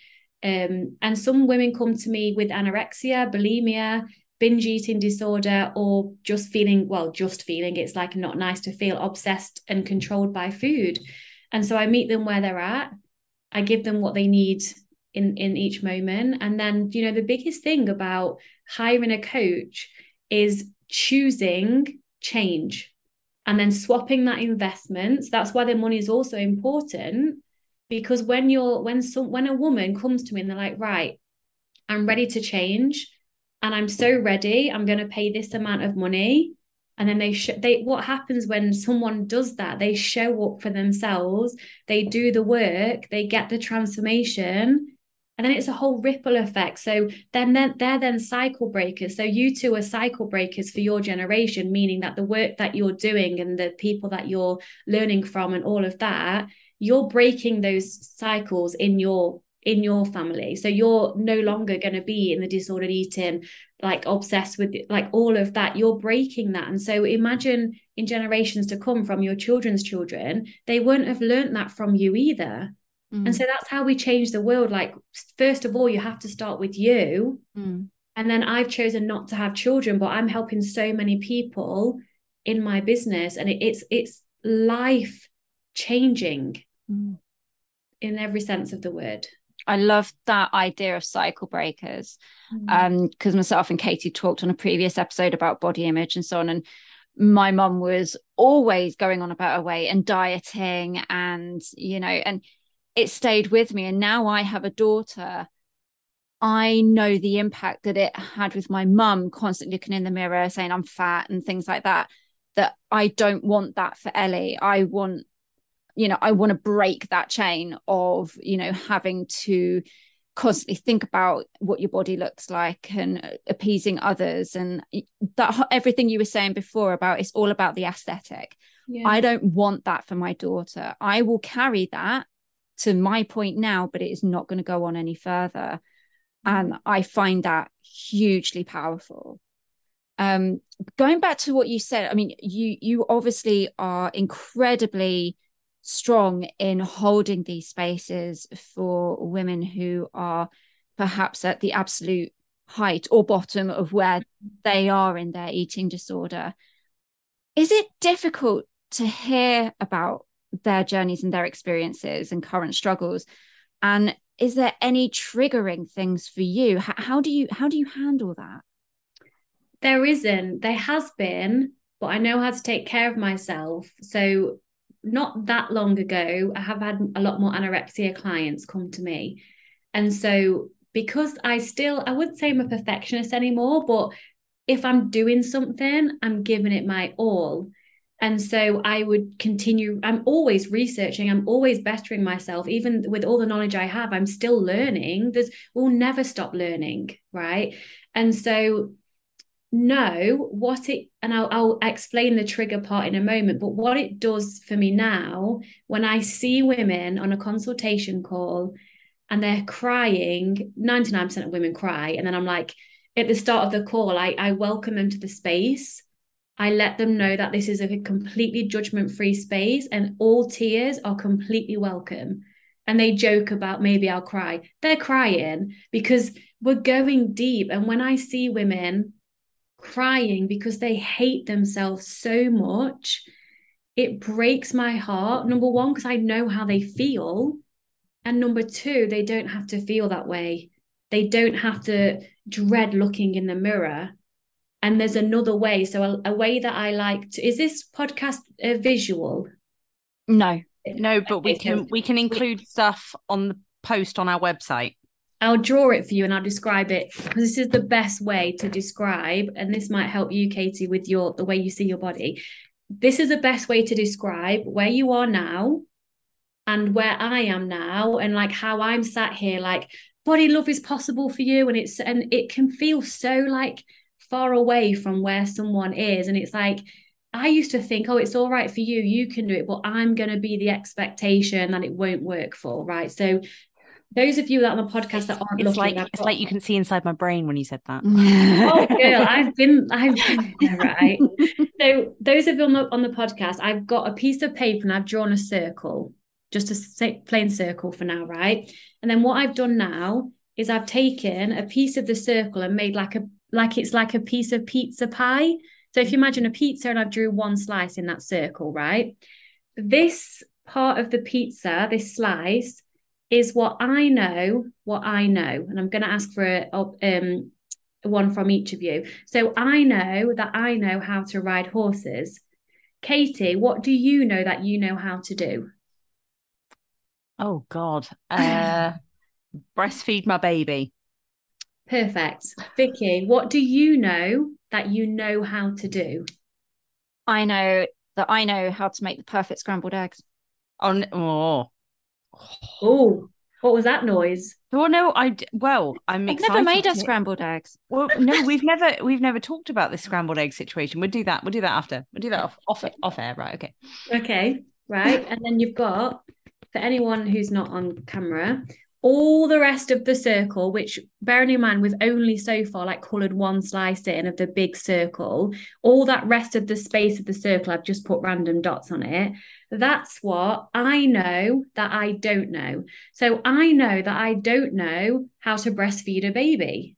Um, and some women come to me with anorexia, bulimia, binge eating disorder, or just feeling, well, just feeling it's like not nice to feel obsessed and controlled by food. And so I meet them where they're at. I give them what they need in, in each moment. And then, you know, the biggest thing about hiring a coach is choosing change and then swapping that investment. So that's why the money is also important because when you're when some when a woman comes to me and they're like right i'm ready to change and i'm so ready i'm going to pay this amount of money and then they sh- they what happens when someone does that? They show up for themselves they do the work they get the transformation and then it's a whole ripple effect. So then they're, they're then cycle breakers. So you two are cycle breakers for your generation meaning that the work that you're doing and the people that you're learning from and all of that you're breaking those cycles in your in your family. So you're no longer going to be in the disordered eating like obsessed with like all of that. You're breaking that. And so imagine in generations to come from your children's children they wouldn't have learned that from you either. Mm. and so that's how we change the world. Like first of all you have to start with you. Mm. and then i've chosen not to have children but i'm helping so many people in my business. And it, it's it's life changing mm. in every sense of the word I love that idea of cycle breakers. Mm. Um, because myself and Katie talked on a previous episode about body image and so on. And my mum was always going on about her weight and dieting and, you know, and it stayed with me. And now I have a daughter. I know the impact that it had with my mum constantly looking in the mirror saying I'm fat and things like that. That I don't want that for Ellie. I want you know i want to break that chain of you know having to constantly think about what your body looks like and appeasing others and that everything you were saying before about it's all about the aesthetic. Yeah. i don't want that for my daughter. I will carry that to my point now but it is not going to go on any further. And i find that hugely powerful. Um going back to what you said i mean you you obviously are incredibly strong in holding these spaces for women who are perhaps at the absolute height or bottom of where they are in their eating disorder. Is it difficult to hear about their journeys and their experiences and current struggles? And is there any triggering things for you? How, how do you how do you handle that? There isn't. There has been, but I know how to take care of myself. So not that long ago, I have had a lot more anorexia clients come to me. And so, because I still, I wouldn't say I'm a perfectionist anymore, but if I'm doing something, I'm giving it my all. And so I would continue, I'm always researching, I'm always bettering myself. Even with all the knowledge I have, I'm still learning. There's, we'll never stop learning. Right. And so know what it and I'll, I'll explain the trigger part in a moment but what it does for me now when i see women on a consultation call and they're crying 99% of women cry. And then i'm like at the start of the call i, I welcome them to the space. I let them know that this is a completely judgment free space and all tears are completely welcome. And they joke about maybe i'll cry. They're crying because we're going deep. And when i see women crying because they hate themselves so much, it breaks my heart. Number one, because I know how they feel. And number two, they don't have to feel that way. They don't have to dread looking in the mirror. And there's another way. So, a, a way that I like to is this podcast a visual? No, no, but we can we can include stuff on the post on our website. I'll draw it for you and I'll describe it because this is the best way to describe, and this might help you, Katie, with your the way you see your body. This is the best way to describe where you are now and where I am now, and like how I'm sat here, like body love is possible for you, and it's and it can feel so like far away from where someone is, and it's like I used to think, oh, it's all right for you, you can do it, but I'm going to be the expectation that it won't work for, right? So those of you that on the podcast that aren't it's looking, like it's like you can see inside my brain when you said that. oh, girl, I've been, I've been there, right. so those of you on the, on the podcast, I've got a piece of paper and I've drawn a circle, just a plain circle for now, right? And then what I've done now is I've taken a piece of the circle and made like a like it's like a piece of pizza pie. So if you imagine a pizza and I've drew one slice in that circle, right? This part of the pizza, this slice, is what I know, what I know. And I'm going to ask for a, um, one from each of you. So I know that I know how to ride horses. Katie, what do you know that you know how to do? Oh God. Uh, breastfeed my baby. Perfect. Vicky, what do you know that you know how to do? I know that I know how to make the perfect scrambled eggs. On oh, Oh, what was that noise? well, no, I well, I'm I've never made us scrambled eggs. Well, no, we've never we've never talked about this scrambled egg situation. We'll do that. We'll do that after. We'll do that off off off air, right? Okay. Okay, right. And then you've got, for anyone who's not on camera, all the rest of the circle, which bearing in mind we've only so far like coloured one slice in of the big circle, all that rest of the space of the circle, I've just put random dots on it. That's what I know that I don't know. So I know that I don't know how to breastfeed a baby.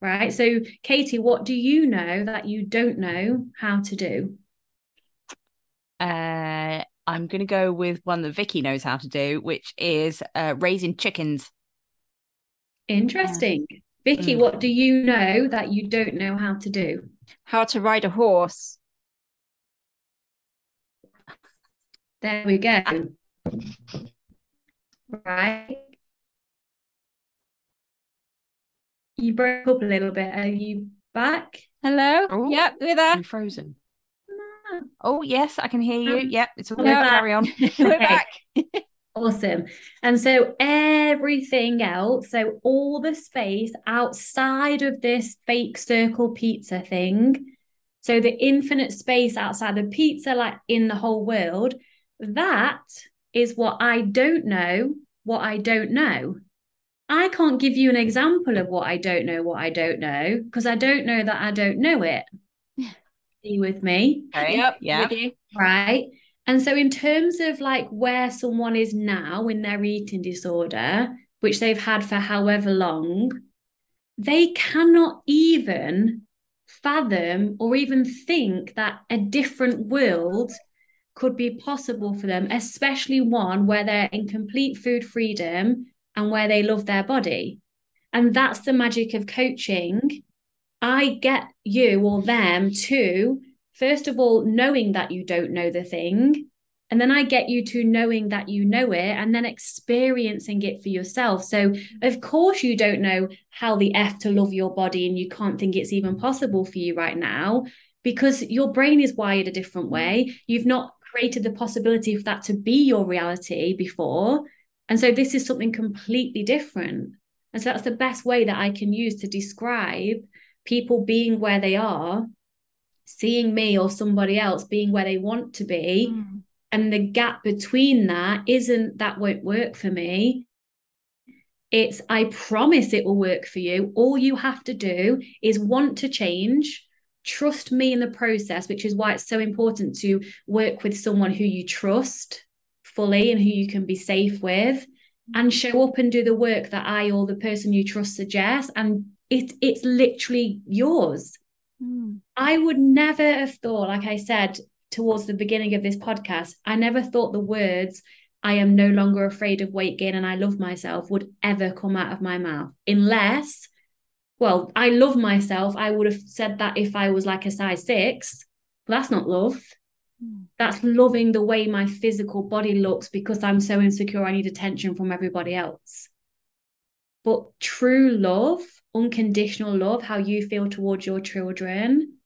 Right. So, Katie, what do you know that you don't know how to do? Uh, I'm gonna go with one that Vicky knows how to do, which is uh, raising chickens. Interesting. Vicky, Mm. what do you know that you don't know how to do? How to ride a horse. There we go. Right. You broke up a little bit. Are you back? Hello? Oh. Yep, we're there. I'm frozen. Oh yes, I can hear you. Um, Yep, it's all good. back. Carry on. we're back. Awesome. And so everything else, so all the space outside of this fake circle pizza thing, so the infinite space outside the pizza, like in the whole world, that is what I don't know, what I don't know. I can't give you an example of what I don't know, what I don't know, because I don't know that I don't know it. With me? Okay. Yep, Yeah. you. Right. And so, in terms of like where someone is now in their eating disorder, which they've had for however long, they cannot even fathom or even think that a different world could be possible for them, especially one where they're in complete food freedom and where they love their body. And that's the magic of coaching. I get you or them to first of all, knowing that you don't know the thing. And then I get you to knowing that you know it and then experiencing it for yourself. So, of course, you don't know how the F to love your body and you can't think it's even possible for you right now because your brain is wired a different way. You've not created the possibility for that to be your reality before. And so, this is something completely different. And so, that's the best way that I can use to describe people being where they are seeing me or somebody else being where they want to be. Mm. and the gap between that isn't that won't work for me. It's i promise it will work for you. All you have to do is want to change. Trust me in the process which is why it's so important to work with someone who you trust fully and who you can be safe with and show up and do the work that i or the person you trust suggests and it it's literally yours Mm. I would never have thought, like I said towards the beginning of this podcast, I never thought the words, I am no longer afraid of weight gain and I love myself would ever come out of my mouth. Unless, well, I love myself. I would have said that if I was like a size six. But that's not love. Mm. That's loving the way my physical body looks because I'm so insecure. I need attention from everybody else. But true love, unconditional love, how you feel towards your children,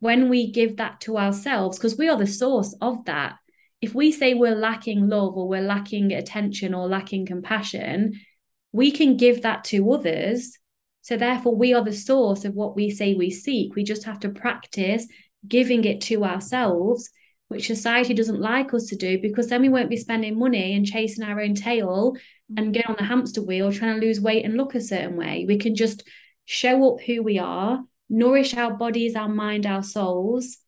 when we give that to ourselves, because we are the source of that. If we say we're lacking love or we're lacking attention or lacking compassion, we can give that to others. So, therefore, we are the source of what we say we seek. We just have to practice giving it to ourselves, which society doesn't like us to do because then we won't be spending money and chasing our own tail and get on the hamster wheel trying to lose weight and look a certain way. We can just show up who we are, nourish our bodies, our mind, our souls,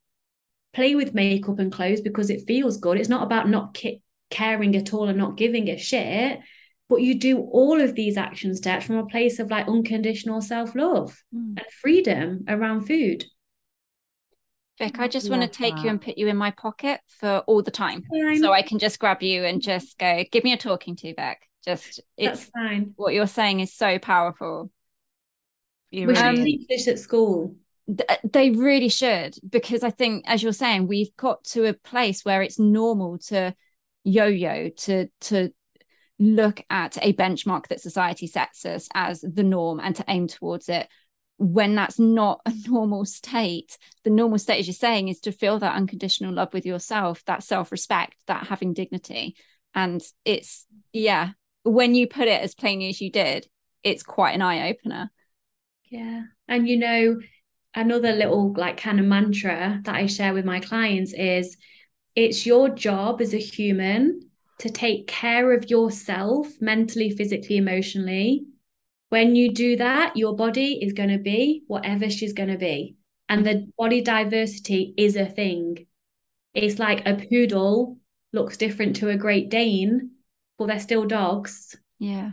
play with makeup and clothes because it feels good. It's not about not ki- caring at all and not giving a shit, but you do all of these action steps from a place of like unconditional self love Mm. and freedom around food. Vic, I just want to Love take you and put you in my pocket for all the time. So I can just grab you and just go, give me a talking to, Vic. Just That's it's fine. what you're saying is so powerful. You We really should teach this at school. Th- They really should, because I think, as you're saying, we've got to a place where it's normal to yo-yo, to to look at a benchmark that society sets us as the norm and to aim towards it. when that's not a normal state the normal state as you're saying is to feel that unconditional love with yourself that self-respect that having dignity and it's yeah when you put it as plainly as you did it's quite an eye-opener yeah and you know another little like kind of mantra that i share with my clients is it's your job as a human to take care of yourself mentally physically emotionally when you do that, your body is going to be whatever she's going to be. And the body diversity is a thing. It's like a poodle looks different to a Great Dane, but they're still dogs. Yeah.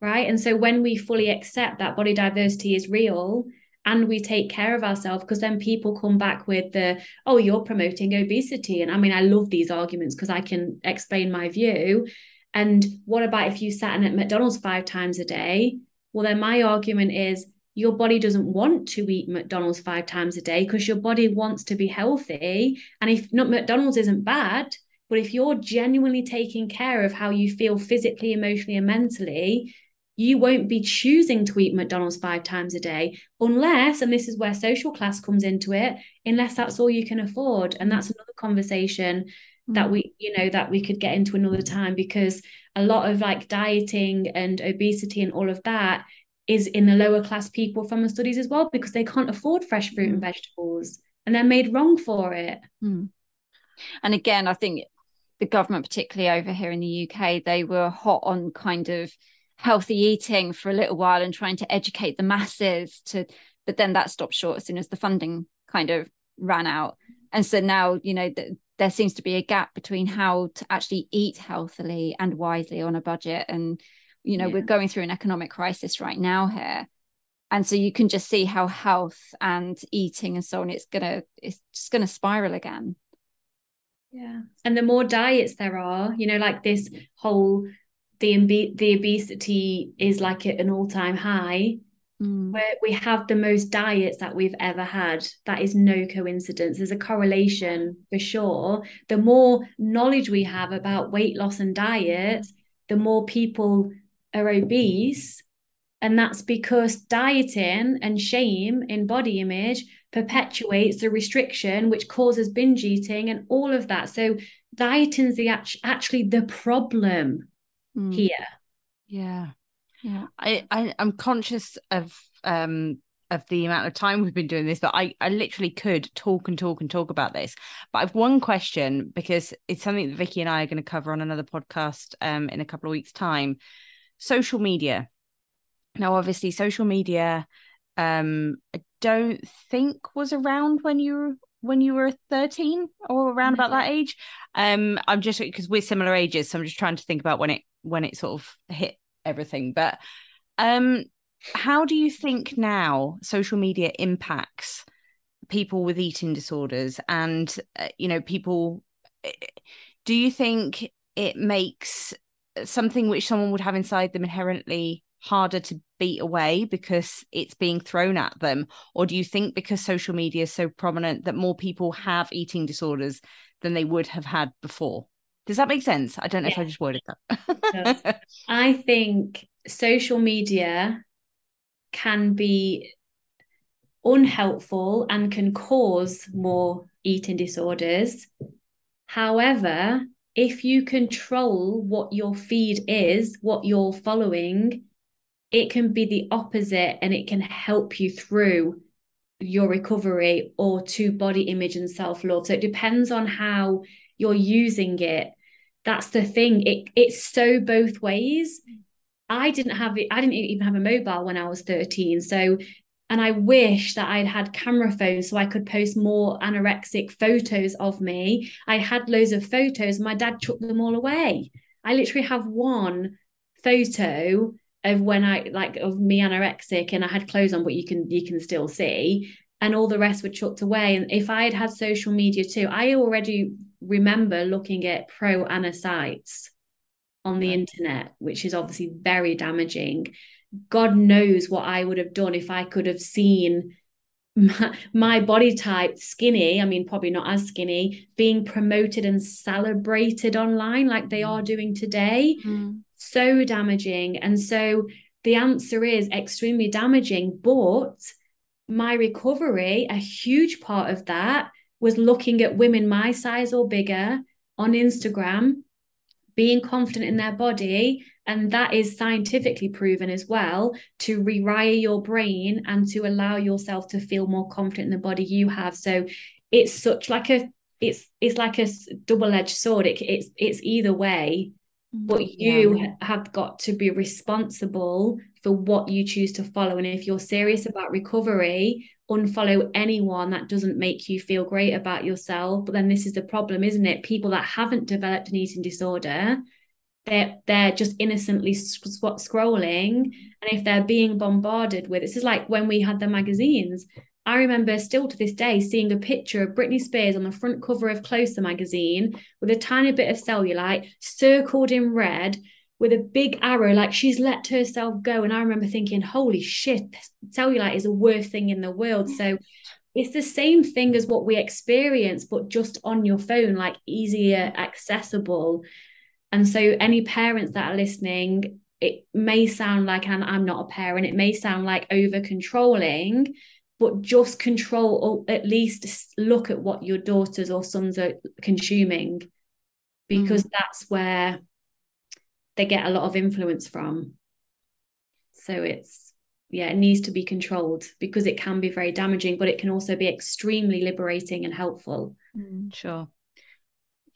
Right. And so when we fully accept that body diversity is real and we take care of ourselves, because then people come back with the, oh, you're promoting obesity. And I mean, I love these arguments because I can explain my view. And what about if you sat in at McDonald's five times a day? Well, then my argument is your body doesn't want to eat McDonald's five times a day because your body wants to be healthy. And if not, McDonald's isn't bad, but if you're genuinely taking care of how you feel physically, emotionally, and mentally, you won't be choosing to eat McDonald's five times a day unless, and this is where social class comes into it, unless that's all you can afford. And that's another conversation that mm. we, you know, that we could get into another time because a lot of like dieting and obesity and all of that is in the lower class people from the studies as well because they can't afford fresh fruit mm. and vegetables and they're made wrong for it. Mm. And again, I think the government, particularly over here in the UK, they were hot on kind of healthy eating for a little while and trying to educate the masses to but then that stopped short as soon as the funding kind of ran out. And so now you know there seems to be a gap between how to actually eat healthily and wisely on a budget. And you know yeah. we're going through an economic crisis right now here. And so you can just see how health and eating and so on it's gonna it's just gonna spiral again yeah and the more diets there are you know like this whole the the obesity is like at an all-time high mm. where we have the most diets that we've ever had. That is no coincidence. There's a correlation for sure. The more knowledge we have about weight loss and diets, the more people are obese. And that's because dieting and shame in body image perpetuates the restriction, which causes binge eating and all of that. So dieting's the actually the problem mm. here. Yeah yeah I, I i'm conscious of um of the amount of time we've been doing this, but I, I literally could talk and talk and talk about this. But I've one question because it's something that Vicky and I are going to cover on another podcast um, in a couple of weeks' time. Social media. Now, obviously, social media um, don't think was around when you when you were 13 or around about that age. Um, I'm just because we're similar ages, so I'm just trying to think about when it when it sort of hit everything. But um, how do you think now social media impacts people with eating disorders and uh, you know people? Eh, do you think it makes something which someone would have inside them inherently harder to beat away because it's being thrown at them or do you think because social media is so prominent that more people have eating disorders than they would have had before does that make sense? I don't know yeah. if I just worded that. I think social media can be unhelpful and can cause more eating disorders. However, if you control what your feed is, what you're following, it can be the opposite and it can help you through your recovery or to body image and self love. So it depends on how you're using it. That's the thing. It it's so both ways. I didn't have it i didn't even have a mobile when i was 13 so and i wish that i'd had camera phones so i could post more anorexic photos of me. I had loads of photos. My dad took them all away. I literally have one photo of when i like of me anorexic and i had clothes on but you can you can still see and all the rest were chucked away and if i had had social media too i already remember looking at pro ana sites on the internet, which is obviously very damaging. God knows what I would have done if I could have seen my, my, body type, skinny, I mean, probably not as skinny, being promoted and celebrated online like they are doing today. Mm. So damaging. And so, the answer is extremely damaging. But my recovery, a huge part of that was looking at women my size or bigger on Instagram, being confident in their body. And that is scientifically proven as well to rewire your brain and to allow yourself to feel more confident in the body you have. So it's such like a it's it's like a double-edged sword. It, it's it's either way but you yeah. have got to be responsible for what you choose to follow. And if you're serious about recovery unfollow anyone that doesn't make you feel great about yourself. But then this is the problem isn't it? People that haven't developed an eating disorder they're they're just innocently scrolling. And if they're being bombarded with this is like when we had the magazines I remember still to this day seeing a picture of Britney Spears on the front cover of Closer magazine with a tiny bit of cellulite circled in red with a big arrow, like she's let herself go. And I remember thinking, holy shit, cellulite is the worst thing in the world. So it's the same thing as what we experience, but just on your phone, like easier accessible. And so, any parents that are listening, it may sound like, and I'm not a parent, it may sound like over controlling but just control or at least look at what your daughters or sons are consuming because mm. that's where they get a lot of influence from. So it's yeah it needs to be controlled because it can be very damaging but it can also be extremely liberating and helpful. Mm, sure.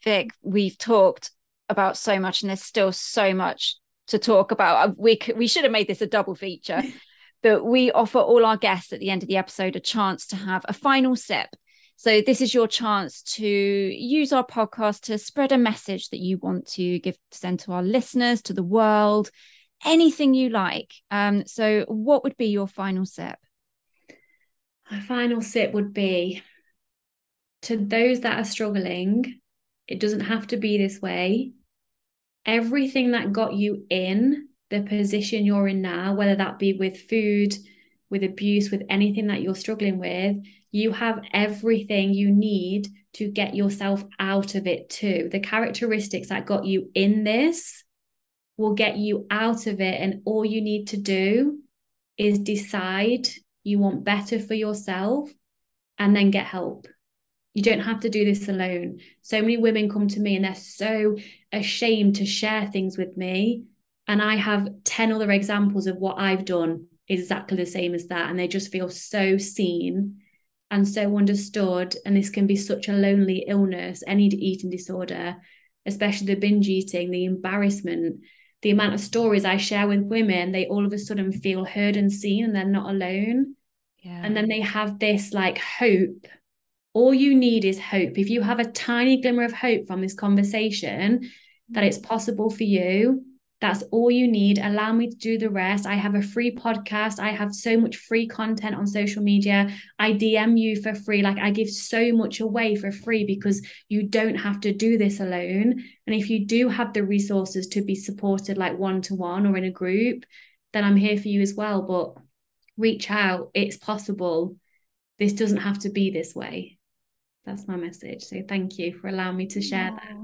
Vic we've talked about so much and there's still so much to talk about. Uh, we we should have made this a double feature but we offer all our guests at the end of the episode a chance to have a final sip. So, this is your chance to use our podcast to spread a message that you want to give send to our listeners, to the world, anything you like. Um, so, what would be your final sip? My final sip would be to those that are struggling, it doesn't have to be this way. Everything that got you in the position you're in now, whether that be with food, with abuse, with anything that you're struggling with, you have everything you need to get yourself out of it too. The characteristics that got you in this will get you out of it. And all you need to do is decide you want better for yourself and then get help. You don't have to do this alone. So many women come to me and they're so ashamed to share things with me and I have 10 other examples of what I've done exactly the same as that. And they just feel so seen and so understood. And this can be such a lonely illness, any eating disorder, especially the binge eating, the embarrassment, the amount of stories I share with women, they all of a sudden feel heard and seen and they're not alone. Yeah. And then they have this like hope. All you need is hope. If you have a tiny glimmer of hope from this conversation that mm. it's possible for you, that's all you need. Allow me to do the rest. I have a free podcast. I have so much free content on social media. I DM you for free. Like I give so much away for free because you don't have to do this alone. And if you do have the resources to be supported, like one to one or in a group, then I'm here for you as well. But reach out. It's possible. This doesn't have to be this way. That's my message. So thank you for allowing me to share that.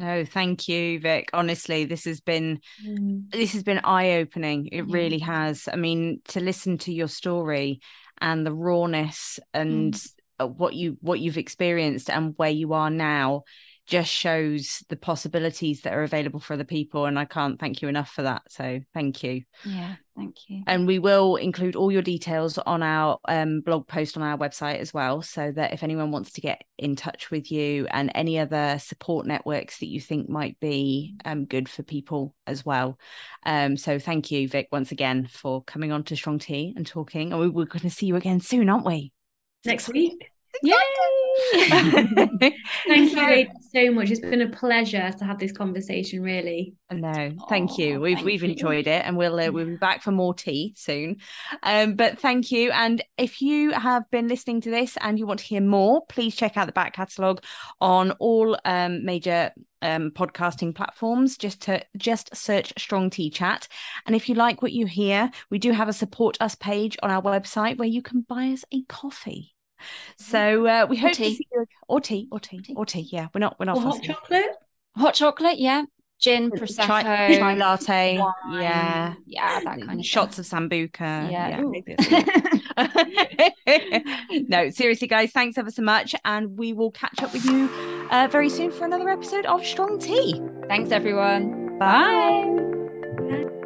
No, thank you, Vic. Honestly, this has been mm. this has been eye-opening. It really has. I mean, to listen to your story and the rawness and mm. what you what you've experienced and where you are now just shows the possibilities that are available for other people and i can't thank you enough for that so thank you yeah thank you. And we will include all your details on our um, blog post on our website as well so that if anyone wants to get in touch with you and any other support networks that you think might be um, good for people as well. Um, so thank you vic once again for coming on to strong tea and talking and we, we're going to see you again soon aren't we? Next week Yay! thank you so much. It's been a pleasure to have this conversation. Really. No, thank you. We've thank we've you. enjoyed it, and we'll uh, we'll be back for more tea soon. Um, but thank you. And if you have been listening to this and you want to hear more, please check out the back catalogue on all um, major um, podcasting platforms. Just to just search Strong Tea Chat. And if you like what you hear, we do have a support us page on our website where you can buy us a coffee. So uh, we hope tea. to see you or tea or tea or tea. Yeah, we're not we're not hot chocolate. Hot chocolate, yeah. gin, prosecco, chai, chai latte, wine. yeah, yeah, that kind of shots of sambuca. Yeah. yeah. no, seriously, guys, thanks ever so much, and we will catch up with you uh, very soon for another episode of Strong Tea. Thanks, everyone. Bye.